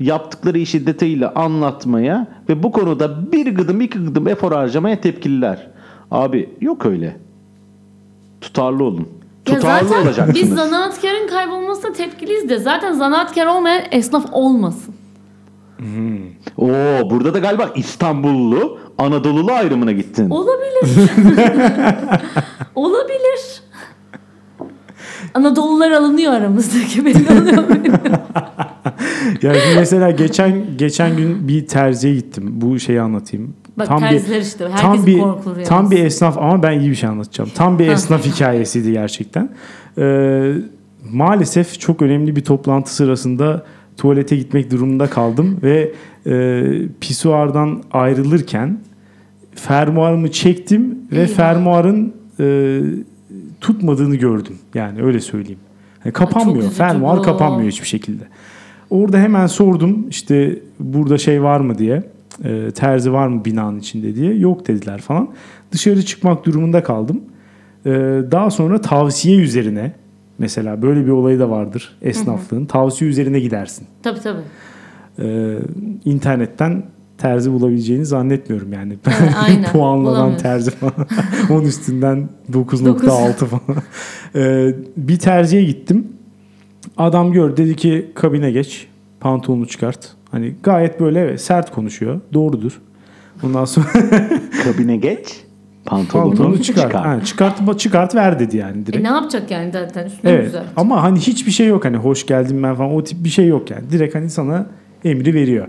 yaptıkları işi detayıyla anlatmaya ve bu konuda bir gıdım iki gıdım efor harcamaya tepkililer. Abi yok öyle. Tutarlı olun. Tutarlı zaten olacaksınız. biz zanaatkarın kaybolmasına tepkiliyiz de zaten zanaatkar olmayan esnaf olmasın. Oo burada da galiba İstanbullu Anadolulu ayrımına gittin. Olabilir. Olabilir. Anadolular alınıyor aramızdaki belli oluyor. Yani şimdi mesela geçen geçen gün bir terziye gittim. Bu şeyi anlatayım. Bak tam terziler işte. Herkesin tam bir korkulu rüyası. tam bir esnaf ama ben iyi bir şey anlatacağım. Tam bir esnaf hikayesiydi gerçekten. Ee, maalesef çok önemli bir toplantı sırasında tuvalete gitmek durumunda kaldım ve e, pisuardan ayrılırken fermuarımı çektim ve Eyvah. fermuarın e, tutmadığını gördüm. Yani öyle söyleyeyim. Yani kapanmıyor. Fermuar bu. kapanmıyor hiçbir şekilde. Orada hemen sordum işte burada şey var mı diye. E, terzi var mı binanın içinde diye. Yok dediler falan. Dışarı çıkmak durumunda kaldım. E, daha sonra tavsiye üzerine mesela böyle bir olayı da vardır esnaflığın. Tavsiye üzerine gidersin. Tabii tabii. E, internetten terzi bulabileceğini zannetmiyorum yani. Evet, aynen. Puanlanan terzi falan. 10 üstünden 9.6 falan. E, bir terziye gittim. Adam gör dedi ki kabine geç. Pantolonu çıkart. Hani gayet böyle evet, sert konuşuyor. Doğrudur. Ondan sonra Kabine geç. Pantolonu, pantolonu çıkart. çıkar. Ha, çıkart, çıkart ver dedi yani E direkt. ne yapacak yani zaten üstüne Evet güzel. ama hani hiçbir şey yok hani hoş geldin ben falan o tip bir şey yok yani. Direkt hani sana emri veriyor.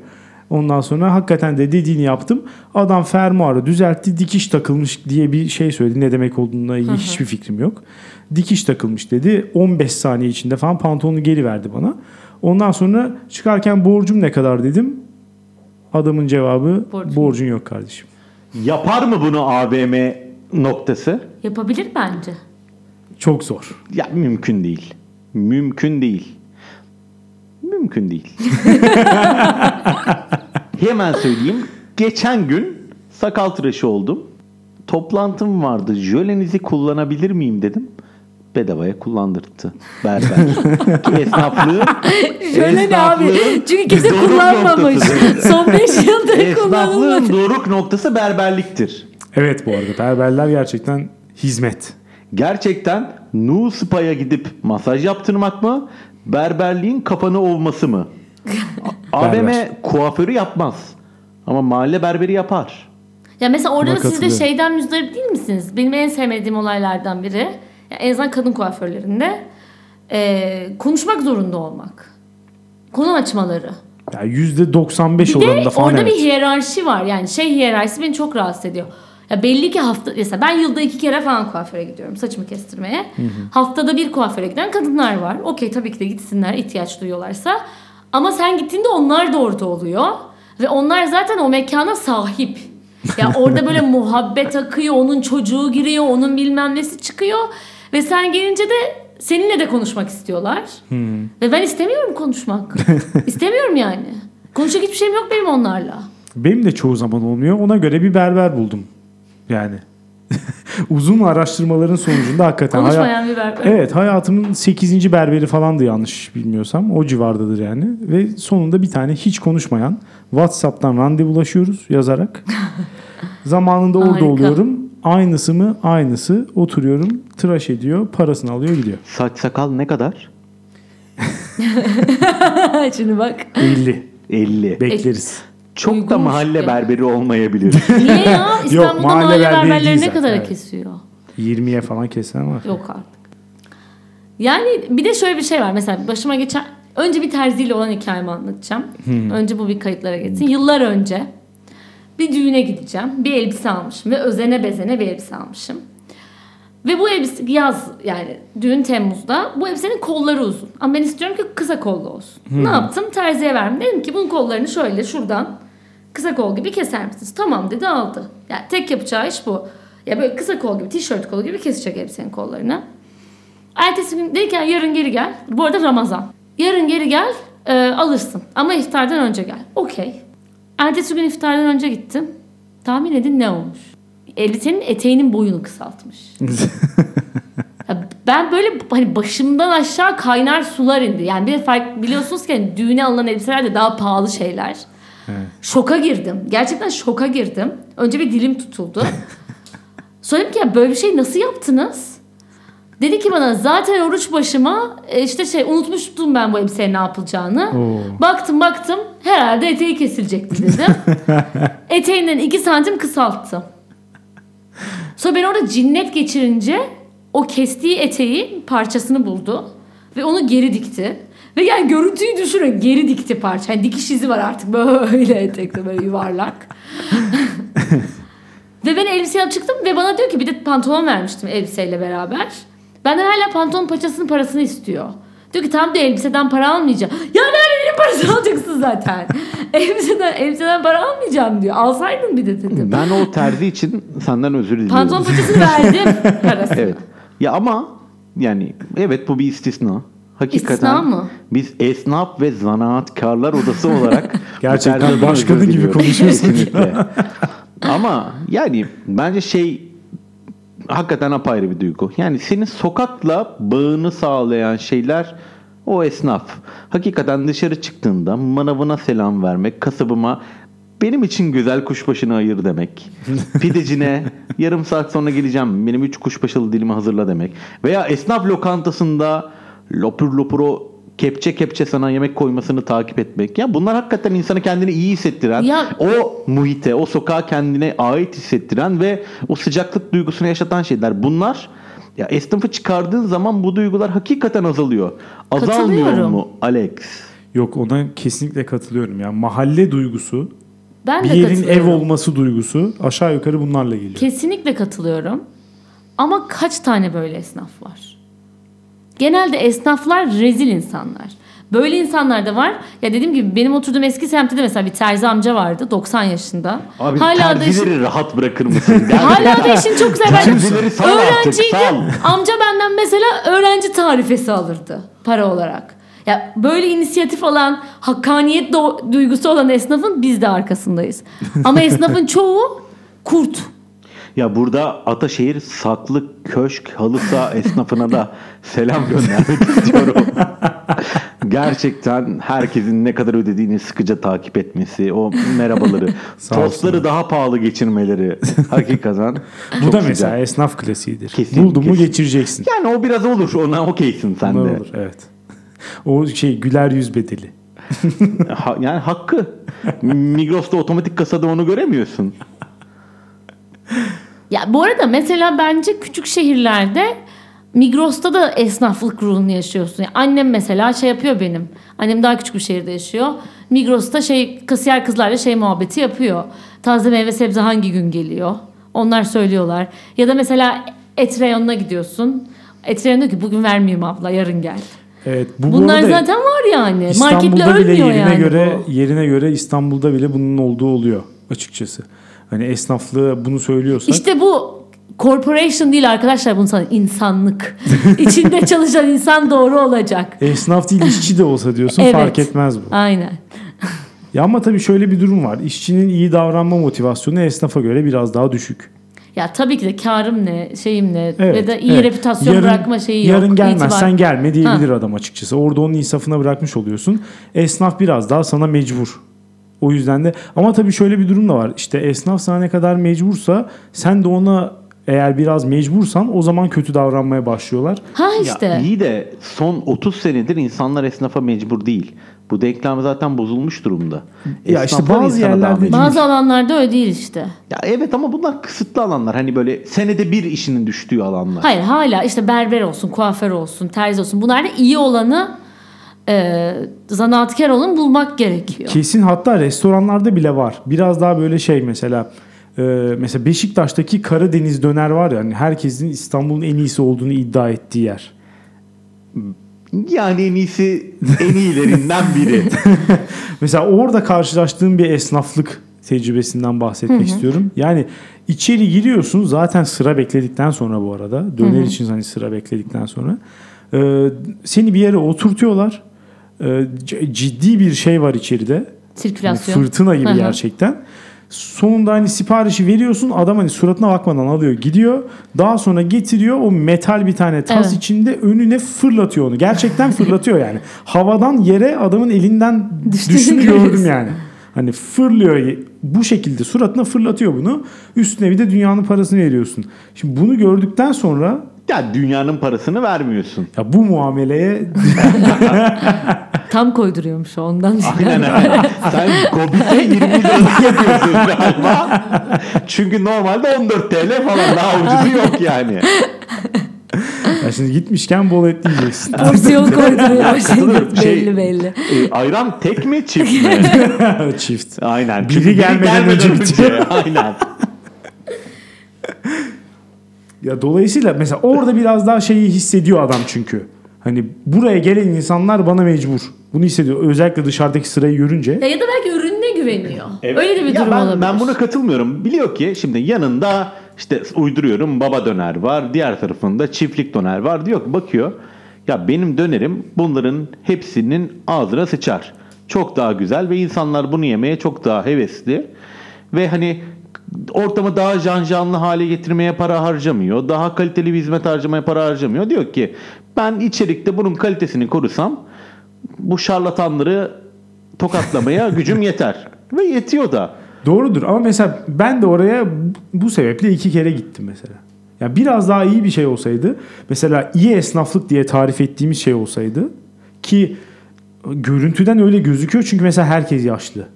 Ondan sonra hakikaten de dediğini yaptım. Adam fermuarı düzeltti. Dikiş takılmış diye bir şey söyledi. Ne demek olduğuna ilgili hiçbir fikrim yok. Dikiş takılmış dedi. 15 saniye içinde falan pantolonu geri verdi bana. Ondan sonra çıkarken borcum ne kadar dedim. Adamın cevabı Borcum borcun yok kardeşim. Yapar mı bunu AVM noktası? Yapabilir bence. Çok zor. Ya mümkün değil. Mümkün değil. Mümkün değil. Hemen söyleyeyim. Geçen gün sakal tıraşı oldum. Toplantım vardı. Jölenizi kullanabilir miyim dedim. Bedavaya kullandırdı. Berber. Ki Esnaflığı. Şöyle ne abi? Çünkü kimse doruk kullanmamış. noktasıdır. Son 5 yıldır kullanılmadı. Esnaflığın doruk noktası berberliktir. Evet bu arada berberler gerçekten hizmet. Gerçekten nu spa'ya gidip masaj yaptırmak mı? Berberliğin kafanı ovması mı? AVM Berber. kuaförü yapmaz. Ama mahalle berberi yapar. Ya mesela orada Buna da siz de katılıyorum. şeyden müzdarip değil misiniz? Benim en sevmediğim olaylardan biri. Ya en azından kadın kuaförlerinde e, konuşmak zorunda olmak. Konu açmaları. Yani %95 Bir oranında de falan orada evet. bir hiyerarşi var. Yani şey hiyerarşisi beni çok rahatsız ediyor. Ya belli ki hafta mesela ben yılda iki kere falan kuaföre gidiyorum saçımı kestirmeye. Haftada bir kuaföre giden kadınlar var. Okey tabii ki de gitsinler ihtiyaç duyuyorlarsa. Ama sen gittiğinde onlar da orada oluyor. Ve onlar zaten o mekana sahip. Ya orada böyle muhabbet akıyor, onun çocuğu giriyor, onun bilmem nesi çıkıyor. Ve sen gelince de seninle de konuşmak istiyorlar. Ve ben istemiyorum konuşmak. istemiyorum yani. Konuşacak hiçbir şeyim yok benim onlarla. Benim de çoğu zaman olmuyor. Ona göre bir berber buldum. Yani uzun araştırmaların sonucunda hakikaten Konuşmayan bir berber. Evet hayatımın 8. berberi falandı yanlış bilmiyorsam. O civardadır yani. Ve sonunda bir tane hiç konuşmayan WhatsApp'tan randevulaşıyoruz yazarak. Zamanında orada Harika. oluyorum. Aynısı mı? Aynısı. Oturuyorum. Tıraş ediyor. Parasını alıyor gidiyor. Saç sakal ne kadar? Şimdi bak. 50. 50. Bekleriz. Çok da Uygunmuş mahalle ya. berberi olmayabilir. Niye ya? İstanbul'da mahalle mahalle, berberi berberleri değil ne zaten, kadar evet. kesiyor? 20'ye falan kesen var. Yok artık. Yani bir de şöyle bir şey var. Mesela başıma geçen... Önce bir terziyle olan hikayemi anlatacağım. Önce bu bir kayıtlara geçsin. Yıllar önce bir düğüne gideceğim. Bir elbise almışım ve özene bezene bir elbise almışım. Ve bu elbise yaz yani düğün Temmuz'da bu elbisenin kolları uzun. Ama ben istiyorum ki kısa kollu olsun. Ne yaptım? Terziye verdim. Dedim ki bunun kollarını şöyle şuradan kısa kol gibi keser misiniz? Tamam dedi aldı. Yani tek yapacağı iş bu. Ya böyle kısa kol gibi, tişört kolu gibi kesecek elbisenin kollarını. Ertesi gün dedi ki yarın geri gel. Bu arada Ramazan. Yarın geri gel e, alırsın. Ama iftardan önce gel. Okey. Ertesi gün iftardan önce gittim. Tahmin edin ne olmuş? Elbisenin eteğinin boyunu kısaltmış. Ben böyle hani başımdan aşağı kaynar sular indi. Yani bir fark biliyorsunuz ki hani düğüne alınan elbiseler de daha pahalı şeyler. Şoka girdim. Gerçekten şoka girdim. Önce bir dilim tutuldu. Sonra dedim ki ya böyle bir şey nasıl yaptınız? Dedi ki bana zaten oruç başıma e, işte şey unutmuştum ben bu elbisenin ne yapılacağını. Oo. Baktım baktım herhalde eteği kesilecekti dedim. Eteğinden 2 santim kısalttım. Sonra ben orada cinnet geçirince o kestiği eteğin parçasını buldu. Ve onu geri dikti. Ve yani görüntüyü düşünün geri dikti parça. Yani dikiş izi var artık böyle etekte böyle yuvarlak. ve ben elbiseyi alıp çıktım ve bana diyor ki bir de pantolon vermiştim elbiseyle beraber. Benden hala pantolon paçasının parasını istiyor. Diyor ki tamam da elbiseden para almayacağım. Ya nerede benim parası alacaksın zaten. elbiseden, elbiseden para almayacağım diyor. Alsaydın bir de dedim. Ben o terzi için senden özür diliyorum. Pantolon paçasını verdim parasını. Evet. Ya ama yani evet bu bir istisna. Hakikaten İstisna mı? biz esnaf ve zanaatkarlar odası olarak Gerçekten başkanı gibi konuşuyorsun. Kesinlikle. ama yani bence şey hakikaten apayrı bir duygu. Yani senin sokakla bağını sağlayan şeyler o esnaf. Hakikaten dışarı çıktığında manavına selam vermek, kasabıma benim için güzel kuşbaşını ayır demek. Pidecine yarım saat sonra geleceğim benim üç kuşbaşılı dilimi hazırla demek. Veya esnaf lokantasında lopur lopur o kepçe kepçe sana yemek koymasını takip etmek. Ya bunlar hakikaten insanı kendini iyi hissettiren, Ya- o muhite, o sokağa kendine ait hissettiren ve o sıcaklık duygusunu yaşatan şeyler. Bunlar ya esnafı çıkardığın zaman bu duygular hakikaten azalıyor. Azalmıyor Katılıyorum. mu Alex? Yok ona kesinlikle katılıyorum. Yani mahalle duygusu, Ben bir de yerin ev olması duygusu aşağı yukarı bunlarla geliyor. Kesinlikle katılıyorum. Ama kaç tane böyle esnaf var? Genelde esnaflar rezil insanlar. Böyle insanlar da var. Ya dediğim gibi benim oturduğum eski semtte de mesela bir terzi amca vardı 90 yaşında. Abi hala da işin, rahat bırakır mısın? hala da işin çok güzel. Ben öğrenciydim. Amca benden mesela öğrenci tarifesi alırdı para olarak. Ya böyle inisiyatif olan, hakkaniyet duygusu olan esnafın biz de arkasındayız. Ama esnafın çoğu kurt. Ya burada Ataşehir Saklı Köşk Halısa esnafına da selam göndermek istiyorum. Gerçekten herkesin ne kadar ödediğini sıkıca takip etmesi, o merhabaları, tostları daha pahalı geçirmeleri hakikaten Bu da güzel. mesela esnaf klasiğidir. Kesin, Buldun mu kesin. geçireceksin. Yani o biraz olur, ona okeysin sen Bunlar de. olur evet. O şey güler yüz bedeli. Ha- yani hakkı. Migros'ta otomatik kasada onu göremiyorsun. Ya bu arada mesela bence küçük şehirlerde Migros'ta da esnaflık ruhunu yaşıyorsun. Yani annem mesela şey yapıyor benim. Annem daha küçük bir şehirde yaşıyor. Migros'ta şey kasiyer kızlarla şey muhabbeti yapıyor. Taze meyve sebze hangi gün geliyor? Onlar söylüyorlar. Ya da mesela et reyonuna gidiyorsun. Et reyonu diyor ki bugün vermeyeyim abla yarın gel. Evet, bu bu Bunlar arada zaten var yani. Marketle İstanbul'da bile ölmüyor yerine yani göre bu. yerine göre İstanbul'da bile bunun olduğu oluyor açıkçası. Hani esnaflığı bunu söylüyorsak İşte bu corporation değil arkadaşlar bunu sana insanlık. İçinde çalışan insan doğru olacak. esnaf değil işçi de olsa diyorsun Evet. fark etmez bu. Aynen. Ya ama tabii şöyle bir durum var. İşçinin iyi davranma motivasyonu esnafa göre biraz daha düşük. Ya tabii ki de karım ne, şeyim ne Evet, ve de iyi evet. reputasyon Yarın- bırakma şeyi yok. Yarın gelmezsen itibar. gelme diyebilir adam açıkçası. Orada onun insafına bırakmış oluyorsun. Esnaf biraz daha sana mecbur. O yüzden de ama tabii şöyle bir durum da var. İşte esnaf sana ne kadar mecbursa sen de ona eğer biraz mecbursan o zaman kötü davranmaya başlıyorlar. Ha işte. Ya iyi de son 30 senedir insanlar esnafa mecbur değil. Bu denklem zaten bozulmuş durumda. Ya işte Esnaflar bazı insana daha yerlerde- mecbur. Bazı alanlarda öyle değil işte. Ya evet ama bunlar kısıtlı alanlar. Hani böyle senede bir işinin düştüğü alanlar. Hayır hala işte berber olsun, kuaför olsun, terzi olsun. Bunlarda iyi olanı e, zanaatkar olun bulmak gerekiyor. Kesin hatta restoranlarda bile var. Biraz daha böyle şey mesela e, mesela Beşiktaş'taki Karadeniz döner var ya hani herkesin İstanbul'un en iyisi olduğunu iddia ettiği yer. Yani en iyisi en iyilerinden biri. Mesela orada karşılaştığım bir esnaflık tecrübesinden bahsetmek istiyorum. Yani içeri giriyorsun zaten sıra bekledikten sonra bu arada döner için hani sıra bekledikten sonra e, seni bir yere oturtuyorlar. E, c- ciddi bir şey var içeride. Hani Sirkülasyon. fırtına gibi gerçekten. Sonunda hani siparişi veriyorsun adam hani suratına bakmadan alıyor gidiyor. Daha sonra getiriyor o metal bir tane tas Evet. içinde önüne fırlatıyor onu. Gerçekten fırlatıyor yani. Havadan yere adamın elinden Düştüğünü gördüm yani. Hani fırlıyor bu şekilde suratına fırlatıyor bunu. Üstüne bir de dünyanın parasını veriyorsun. Şimdi bunu gördükten sonra ya dünyanın parasını vermiyorsun. ya bu muameleye Tam koyduruyormuş ondan. Aynen aynen. Sen Gobit'e 20 liralık yapıyorsun galiba. Çünkü normalde 14 TL falan daha ucuzu yok yani. ya şimdi gitmişken bol et diyeceksin. Porsiyon koyduruyor. Katılıyorum. belli Şey- belli. E, ayran tek mi çift mi? Çift. Aynen. Biri Çünkü gelmeden önce bitiyor. Aynen. Ya dolayısıyla mesela orada biraz daha şeyi hissediyor adam çünkü. Hani buraya gelen insanlar bana mecbur. Bunu hissediyor. Özellikle dışarıdaki sırayı görünce. Ya, ya da belki ürününe güveniyor. Öyle de bir Ya durum ben, olabilir. Ben buna katılmıyorum. Biliyor ki şimdi yanında işte uyduruyorum baba döner var. Diğer tarafında çiftlik döner var. Diyor ki bakıyor. Ya benim dönerim bunların hepsinin ağzına sıçar. Çok daha güzel ve insanlar bunu yemeye çok daha hevesli. Ve hani ortamı daha can canlı hale getirmeye para harcamıyor. Daha kaliteli bir hizmet harcamaya para harcamıyor. Diyor ki ben içerikte bunun kalitesini korusam bu şarlatanları tokatlamaya gücüm yeter. Ve yetiyor da. Doğrudur ama mesela ben de oraya bu sebeple iki kere gittim mesela. Ya biraz daha iyi bir şey olsaydı mesela iyi esnaflık diye tarif ettiğimiz şey olsaydı ki görüntüden öyle gözüküyor çünkü mesela herkes yaşlı.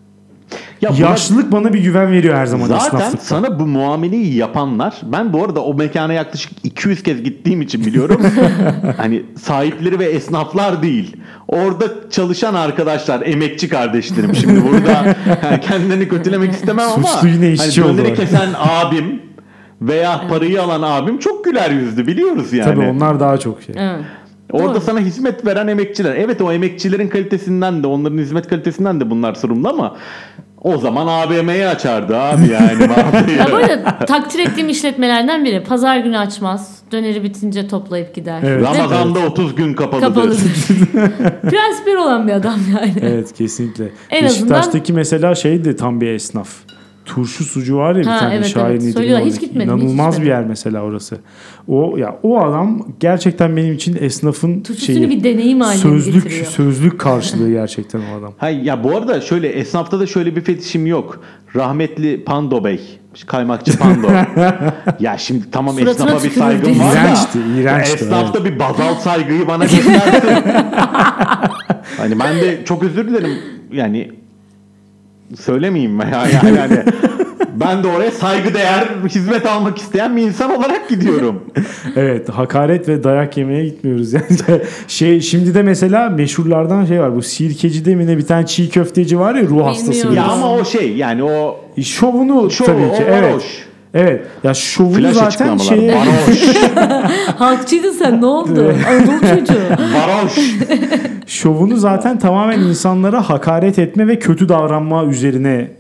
Ya buna- Yaşlılık bana bir güven veriyor her zaman Zaten esnaflıkta. sana bu muameleyi yapanlar ben bu arada o mekana yaklaşık 200 kez gittiğim için biliyorum. hani sahipleri ve esnaflar değil. Orada çalışan arkadaşlar, emekçi kardeşlerim. Şimdi burada yani kendilerini kötülemek istemem ama Suçlu yine işçi hani oldu döneri orada. kesen abim veya parayı alan abim çok güler yüzlü biliyoruz yani. Tabii onlar daha çok şey. Evet. Orada Doğru. sana hizmet veren emekçiler. Evet o emekçilerin kalitesinden de onların hizmet kalitesinden de bunlar sorumlu ama o zaman AVM'yi açardı abi yani. mağazayı. Ya bu arada takdir ettiğim işletmelerden biri. Pazar günü açmaz. Döneri bitince toplayıp gider. Evet. Ve Ramazan'da 30 gün kapalıdır. kapalıdır. Prensipleri olan bir adam yani. Evet kesinlikle. En Beşiktaş'taki mesela şey de tam bir esnaf. Turşu sucu var ya bir Ha, tane evet, şair evet. Nedim. Hiç gitmedim, hiç İnanılmaz bir gitmedim. yer mesela orası. O ya o adam gerçekten benim için esnafın Turşusunu şeyi. bir deneyim haline sözlük getiriyor. sözlük karşılığı gerçekten o adam. Hayır ya bu arada şöyle esnafta da şöyle bir fetişim yok. Rahmetli Pando Bey. Kaymakçı Pando. ya şimdi tamam Suratına esnafa bir saygım var da. İğrençti, iğrençti, ya esnafta bir bazal saygıyı bana göstersin. hani ben de çok özür dilerim. Yani söylemeyeyim ya yani, yani ben de oraya saygıdeğer hizmet almak isteyen bir insan olarak gidiyorum. Evet hakaret ve dayak yemeye gitmiyoruz yani. şey şimdi de mesela meşhurlardan şey var bu sirkecide mi ne bir tane çiğ köfteci var ya ruh hastası. Ya ama o şey yani o Şovunu Şovu, tabii o ki evet. varoş. Evet. Ya şovunu flash zaten şeye Varoş. Halkçıydın sen ne oldu? Anadolu çocuğu. Varoş. şovunu zaten tamamen insanlara hakaret etme ve kötü davranma üzerine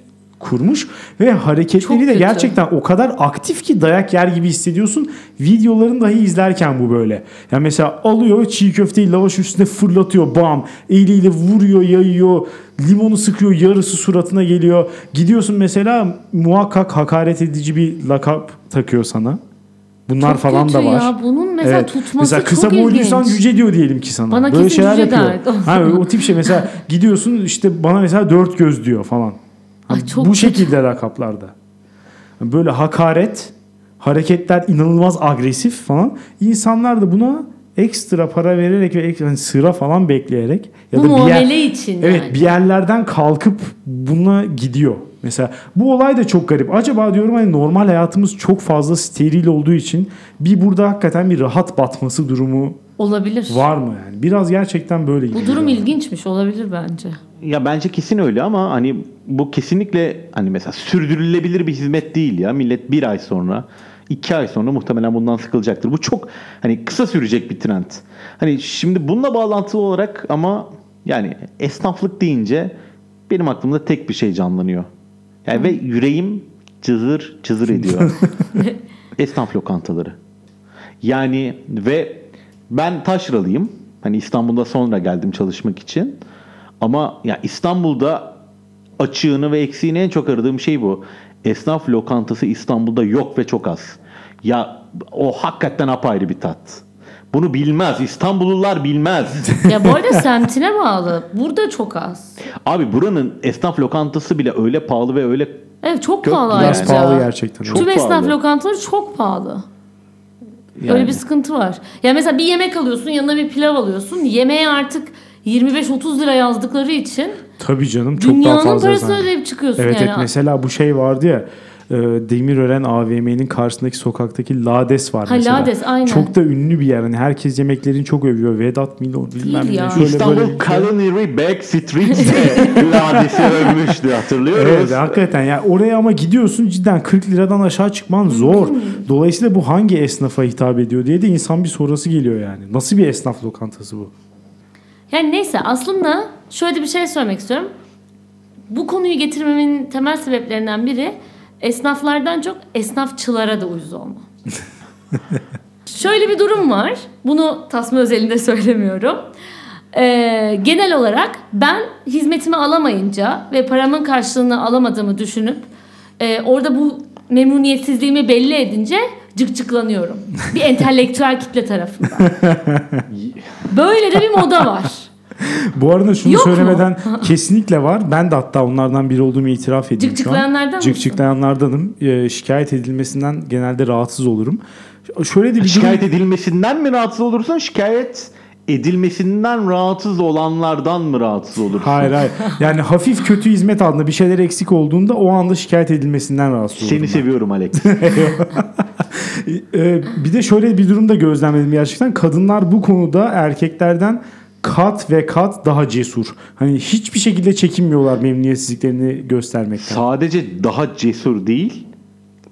kurmuş ve hareketleri de gerçekten o kadar aktif ki dayak yer gibi hissediyorsun. Videolarını dahi izlerken bu böyle. Ya mesela alıyor çiğ köfteyi lavaş üstüne fırlatıyor bam. Eliyle vuruyor, yayıyor. Limonu sıkıyor, yarısı suratına geliyor. Gidiyorsun mesela muhakkak hakaret edici bir lakap takıyor sana. Bunlar Çok falan kötü da var. ya. Bunun mesela Evet. tutması mesela kısa çok boyluysan cüce diyor diyelim ki sana. Bana Böyle şeyler cüce yapıyor. derdi. Ha, o tip şey mesela gidiyorsun işte bana mesela dört göz diyor falan. Ay, Ha, çok Bu kötü. şekilde lakaplarda. Böyle hakaret, hareketler inanılmaz agresif falan. İnsanlar da buna ekstra para vererek ve ek- hani sıra falan bekleyerek ya Bu da bir yer, için Evet yani. bir yerlerden kalkıp buna gidiyor. Mesela bu olay da çok garip. Acaba diyorum hani normal hayatımız çok fazla steril olduğu için bir burada hakikaten bir rahat batması durumu Olabilir. var mı yani? Biraz gerçekten böyle gibi. Bu durum geliyor. ilginçmiş olabilir bence. Ya bence kesin öyle ama hani bu kesinlikle hani mesela sürdürülebilir bir hizmet değil ya. Millet bir ay sonra iki ay sonra muhtemelen bundan sıkılacaktır. Bu çok hani kısa sürecek bir trend. Hani şimdi bununla bağlantılı olarak ama yani esnaflık deyince benim aklımda tek bir şey canlanıyor. Yani ve yüreğim cızır cızır ediyor. Esnaf lokantaları. Yani ve ben taşralıyım. Hani İstanbul'da sonra geldim çalışmak için. Ama ya İstanbul'da açığını ve eksiğini en çok aradığım şey bu. Esnaf lokantası İstanbul'da yok ve çok az. Ya o hakikaten apayrı bir tat. Bunu bilmez. İstanbullular bilmez. Ya bu arada semtine bağlı. Burada çok az. Abi buranın esnaf lokantası bile öyle pahalı ve öyle Evet çok pahalı Biraz ayrıca. pahalı gerçekten. Çok Tüm esnaf pahalı. lokantaları çok pahalı. Yani. Öyle bir sıkıntı var. Ya mesela bir yemek alıyorsun yanına bir pilav alıyorsun. Yemeğe artık 25-30 lira yazdıkları için Tabii canım çok daha dünyanın fazla. parasını zaten. ödeyip çıkıyorsun Evet, yani. evet mesela bu şey vardı ya e, Demirören AVM'nin karşısındaki sokaktaki Lades var Ha, mesela. Lades, aynen. Çok da ünlü bir yer. Hani herkes yemeklerini çok övüyor. Vedat Milor bilmem ne. Şöyle İstanbul böyle- Culinary Backstreet'te Lades'i övmüştü hatırlıyoruz. Evet hakikaten ya oraya ama gidiyorsun cidden 40 liradan aşağı çıkman zor. Dolayısıyla bu hangi esnafa hitap ediyor diye de insan bir sorası geliyor yani. Nasıl bir esnaf lokantası bu? Yani neyse aslında şöyle bir şey söylemek istiyorum. Bu konuyu getirmemin temel sebeplerinden biri esnaflardan çok esnafçılara da uyuz olma. şöyle bir durum var. Bunu tasma özelinde söylemiyorum. Ee, genel olarak ben hizmetimi alamayınca ve paramın karşılığını alamadığımı düşünüp e, orada bu memnuniyetsizliğimi belli edince cıkcıklanıyorum. Bir entelektüel kitle tarafından. Böyle de bir moda var. Bu arada şunu Yok mu? söylemeden kesinlikle var. Ben de hatta onlardan biri olduğumu itiraf edeyim şu an. Cıkcıklayanlardan mısın? Cıkcıklayanlardanım. Ee, şikayet edilmesinden genelde rahatsız olurum. Şöyle de bir durum- Şikayet edilmesinden mi rahatsız olursun? Şikayet edilmesinden rahatsız olanlardan mı rahatsız olursun? Hayır hayır. Yani hafif kötü hizmet altında bir şeyler eksik olduğunda o anda şikayet edilmesinden rahatsız olurum. Seni ben. seviyorum Alex. Ee, bir de şöyle bir durum da gözlemledim gerçekten. Kadınlar bu konuda erkeklerden kat ve kat daha cesur. Hani hiçbir şekilde çekinmiyorlar memnuniyetsizliklerini göstermekten. Sadece daha cesur değil,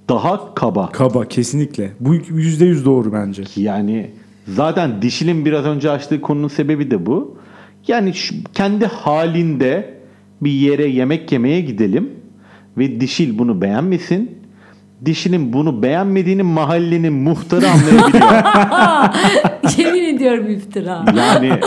daha kaba. Kaba kesinlikle. Bu yüzde yüz doğru bence. Yani zaten dişilin biraz önce açtığı konunun sebebi de bu. Yani şu- kendi halinde bir yere yemek yemeye gidelim ve dişil bunu beğenmesin. Dişinin bunu beğenmediğini mahallenin muhtarı anlayabiliyor. Yemin ediyorum iftira. Yani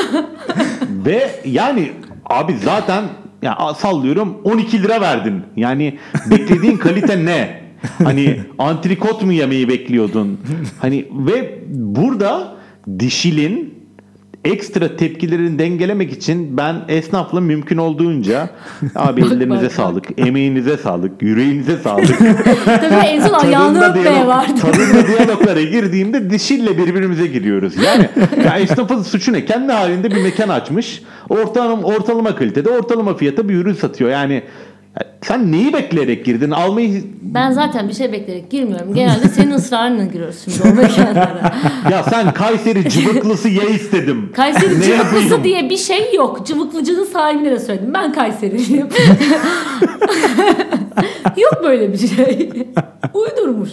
ve yani abi zaten ya sallıyorum 12 lira verdin. Yani beklediğin kalite ne? Hani antrikot mu yemeyi bekliyordun? Hani ve burada dişilin ekstra tepkilerini dengelemek için ben esnafla mümkün olduğunca abi ellerinize sağlık, emeğinize sağlık, yüreğinize sağlık. Tabii en son ayağını öpmeye vardı. Tadında diyaloglara girdiğimde dişille birbirimize giriyoruz. Yani ya esnafın suçu ne? Kendi halinde bir mekan açmış. Ortalama, ortalama kalitede, ortalama fiyata bir ürün satıyor. Yani sen neyi bekleyerek girdin? Almayı Ben zaten bir şey bekleyerek girmiyorum. Genelde senin ısrarınla giriyoruz şimdi o mekanlara. ya sen Kayseri cıvıklısı ye istedim. Kayseri Ne cıvıklısı yapayım? diye bir şey yok. Cıvıklıcının sahibine de söyledim. Ben Kayseriliyim. yok böyle bir şey. Uydurmuş.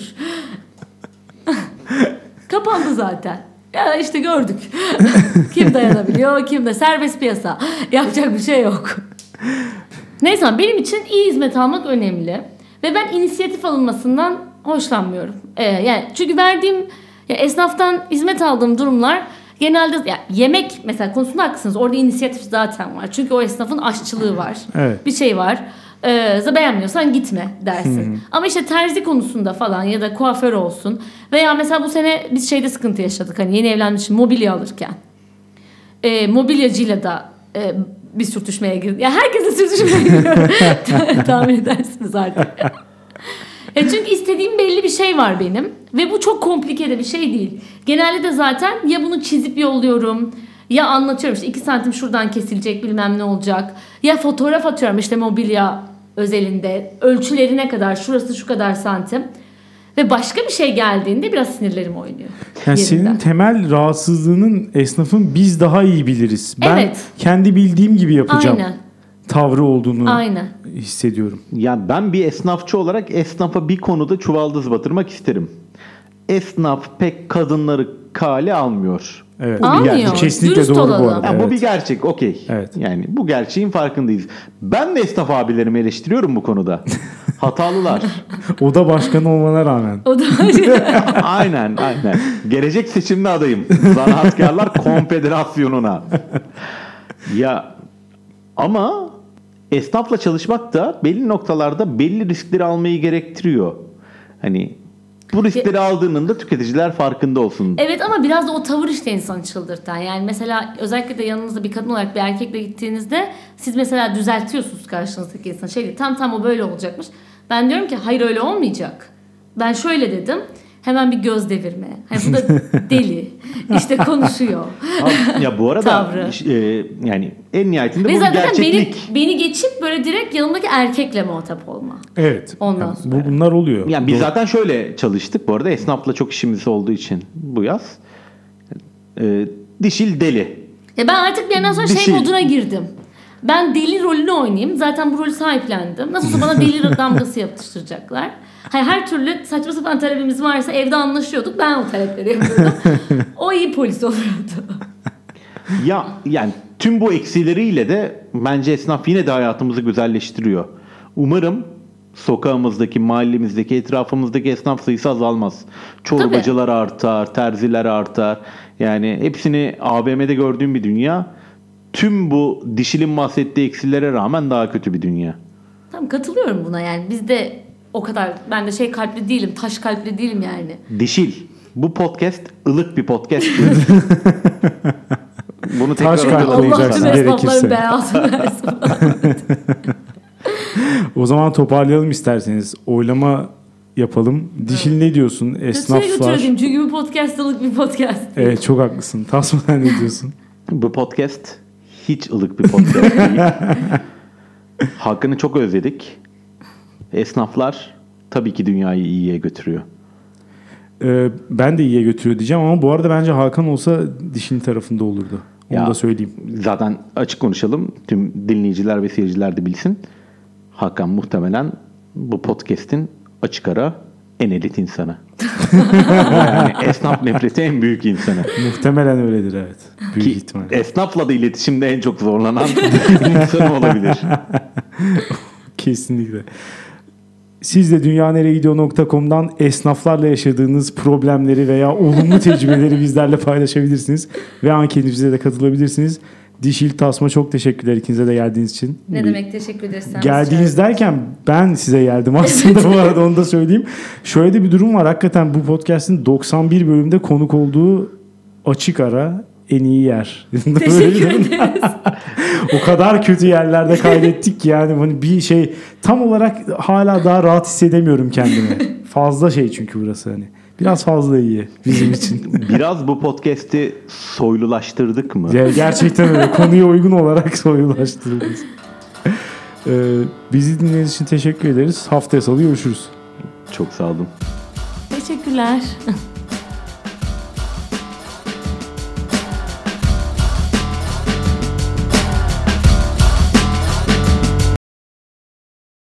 Kapandı zaten. Ya işte gördük. kim dayanabiliyor, kim de serbest piyasa. Yapacak bir şey yok. Neyse benim için iyi hizmet almak önemli. Ve ben inisiyatif alınmasından hoşlanmıyorum. Ee, yani çünkü verdiğim ya esnaftan hizmet aldığım durumlar genelde ya yemek mesela konusunda haklısınız. Orada inisiyatif zaten var. Çünkü o esnafın aşçılığı var. Evet. Bir şey var. Ee, beğenmiyorsan gitme dersin. Ama işte terzi konusunda falan ya da kuaför olsun. Veya mesela bu sene biz şeyde sıkıntı yaşadık. Hani yeni evlenmiş mobilya alırken e, mobilyacıyla da e, bir sürtüşmeye girdi. Ya herkese sürtüşmeye giriyor. Tahmin edersiniz artık. E çünkü istediğim belli bir şey var benim ve bu çok komplike de bir şey değil. Genelde de zaten ya bunu çizip yolluyorum ya anlatıyorum işte 2 santim şuradan kesilecek bilmem ne olacak. Ya fotoğraf atıyorum işte mobilya özelinde ölçülerine kadar şurası şu kadar santim. Ve başka bir şey geldiğinde biraz sinirlerim oynuyor. Yani yerinden. senin temel rahatsızlığının esnafın biz daha iyi biliriz. Ben Evet. kendi bildiğim gibi yapacağım. Aynen. Tavrı olduğunu Aynen. hissediyorum. Ya ben bir esnafçı olarak esnafa bir konuda çuvaldız batırmak isterim. Esnaf pek kadınları kale almıyor. Evet. Bu bir Almıyor. gerçek. Kesinlikle Dürüst doğru bu olalım. arada. Ya evet. Bu bir gerçek okey. Evet. Yani bu gerçeğin farkındayız. Ben de esnaf abilerimi eleştiriyorum bu konuda. Hatalılar. Oda başkanı olmana rağmen. O da aynen aynen. Gelecek seçimde adayım. Zanaatkarlar Konfederasyonu'na. Ya ama esnafla çalışmak da belli noktalarda belli riskleri almayı gerektiriyor. Hani bu riskleri aldığının da tüketiciler farkında olsun. Evet ama biraz da o tavır işte insanı çıldırtan. Yani mesela özellikle de yanınızda bir kadın olarak bir erkekle gittiğinizde siz mesela düzeltiyorsunuz karşınızdaki insanı. Şey tam tam o böyle olacakmış. Ben diyorum ki hayır öyle olmayacak. Ben şöyle dedim. Hemen bir göz devirme. Hani bu da deli. İşte konuşuyor. Ya bu arada Tavrı. e, yani en nihayetinde Ve bu zaten beni, gerçeklik. beni geçip böyle direkt yanımdaki erkekle muhatap olma. Evet. Ondan Yani sonra. bu bunlar oluyor. Yani biz Doğru. zaten şöyle çalıştık bu arada esnafla çok işimiz olduğu için bu yaz. E, dişil deli. Ya ben artık bir yerden sonra Dişil. şey moduna girdim. Ben deli rolünü oynayayım. Zaten bu rolü sahiplendim. Nasıl olsa bana deli damgası yapıştıracaklar. Hayır, her türlü saçma sapan talebimiz varsa evde anlaşıyorduk. Ben o talepleri yapıyordum. o iyi polis oluyordu. Ya yani tüm bu eksileriyle de bence esnaf yine de hayatımızı güzelleştiriyor. Umarım sokağımızdaki, mahallemizdeki, etrafımızdaki esnaf sayısı azalmaz. Çorbacılar artar, terziler artar. Yani hepsini AVM'de gördüğüm bir dünya. Tüm bu dişilin bahsettiği eksilere rağmen daha kötü bir dünya. Tamam katılıyorum buna yani. Biz de o kadar ben de şey kalpli değilim. Taş kalpli değilim yani. Dişil. Bu podcast ılık bir podcast. Bunu tekrar Taş kalpli sana. gerekirse. O zaman toparlayalım isterseniz. Oylama yapalım. Dişil ne diyorsun? Kötüye Esnaflar. götürelim çünkü bu podcastlık bir podcast. Evet çok haklısın. Tasman ne diyorsun? Bu podcast hiç ılık bir podcast değil. Hakkını çok özledik. Esnaflar tabii ki dünyayı iyiye götürüyor. Ee, ben de iyiye götürüyor diyeceğim ama bu arada bence Hakan olsa dişin tarafında olurdu. Onu Ya, da söyleyeyim. Zaten açık konuşalım. Tüm dinleyiciler ve seyirciler de bilsin. Hakan muhtemelen bu podcast'in açık ara en elit insanı. yani esnaf nefreti en büyük insanı. Muhtemelen öyledir evet. Büyük Ki ihtimal. esnafla da iletişimde en çok zorlanan insan olabilir. Kesinlikle. Siz de dünyaneregidiyor.com'dan esnaflarla yaşadığınız problemleri veya olumlu tecrübeleri bizlerle paylaşabilirsiniz. Ve anketimize de katılabilirsiniz. Dişil Tasma çok teşekkürler ikinize de geldiğiniz için. Ne demek teşekkür ederiz. Sen Geldiğiniz derken ben size geldim aslında bu arada onu da söyleyeyim. Şöyle de bir durum var. Hakikaten bu podcast'in 91 bölümde konuk olduğu açık ara en iyi yer. Teşekkür ederiz. o kadar kötü yerlerde kaydettik ki yani hani bir şey tam olarak hala daha rahat hissedemiyorum kendimi. Fazla şey çünkü burası hani. Biraz fazla iyi bizim için. Biraz bu podcast'i soylulaştırdık mı? Ya gerçekten öyle. Konuya uygun olarak soyulaştırıldı. Ee, bizi dinlediğiniz için teşekkür ederiz. Haftaya salı görüşürüz. Çok sağ olun. Teşekkürler.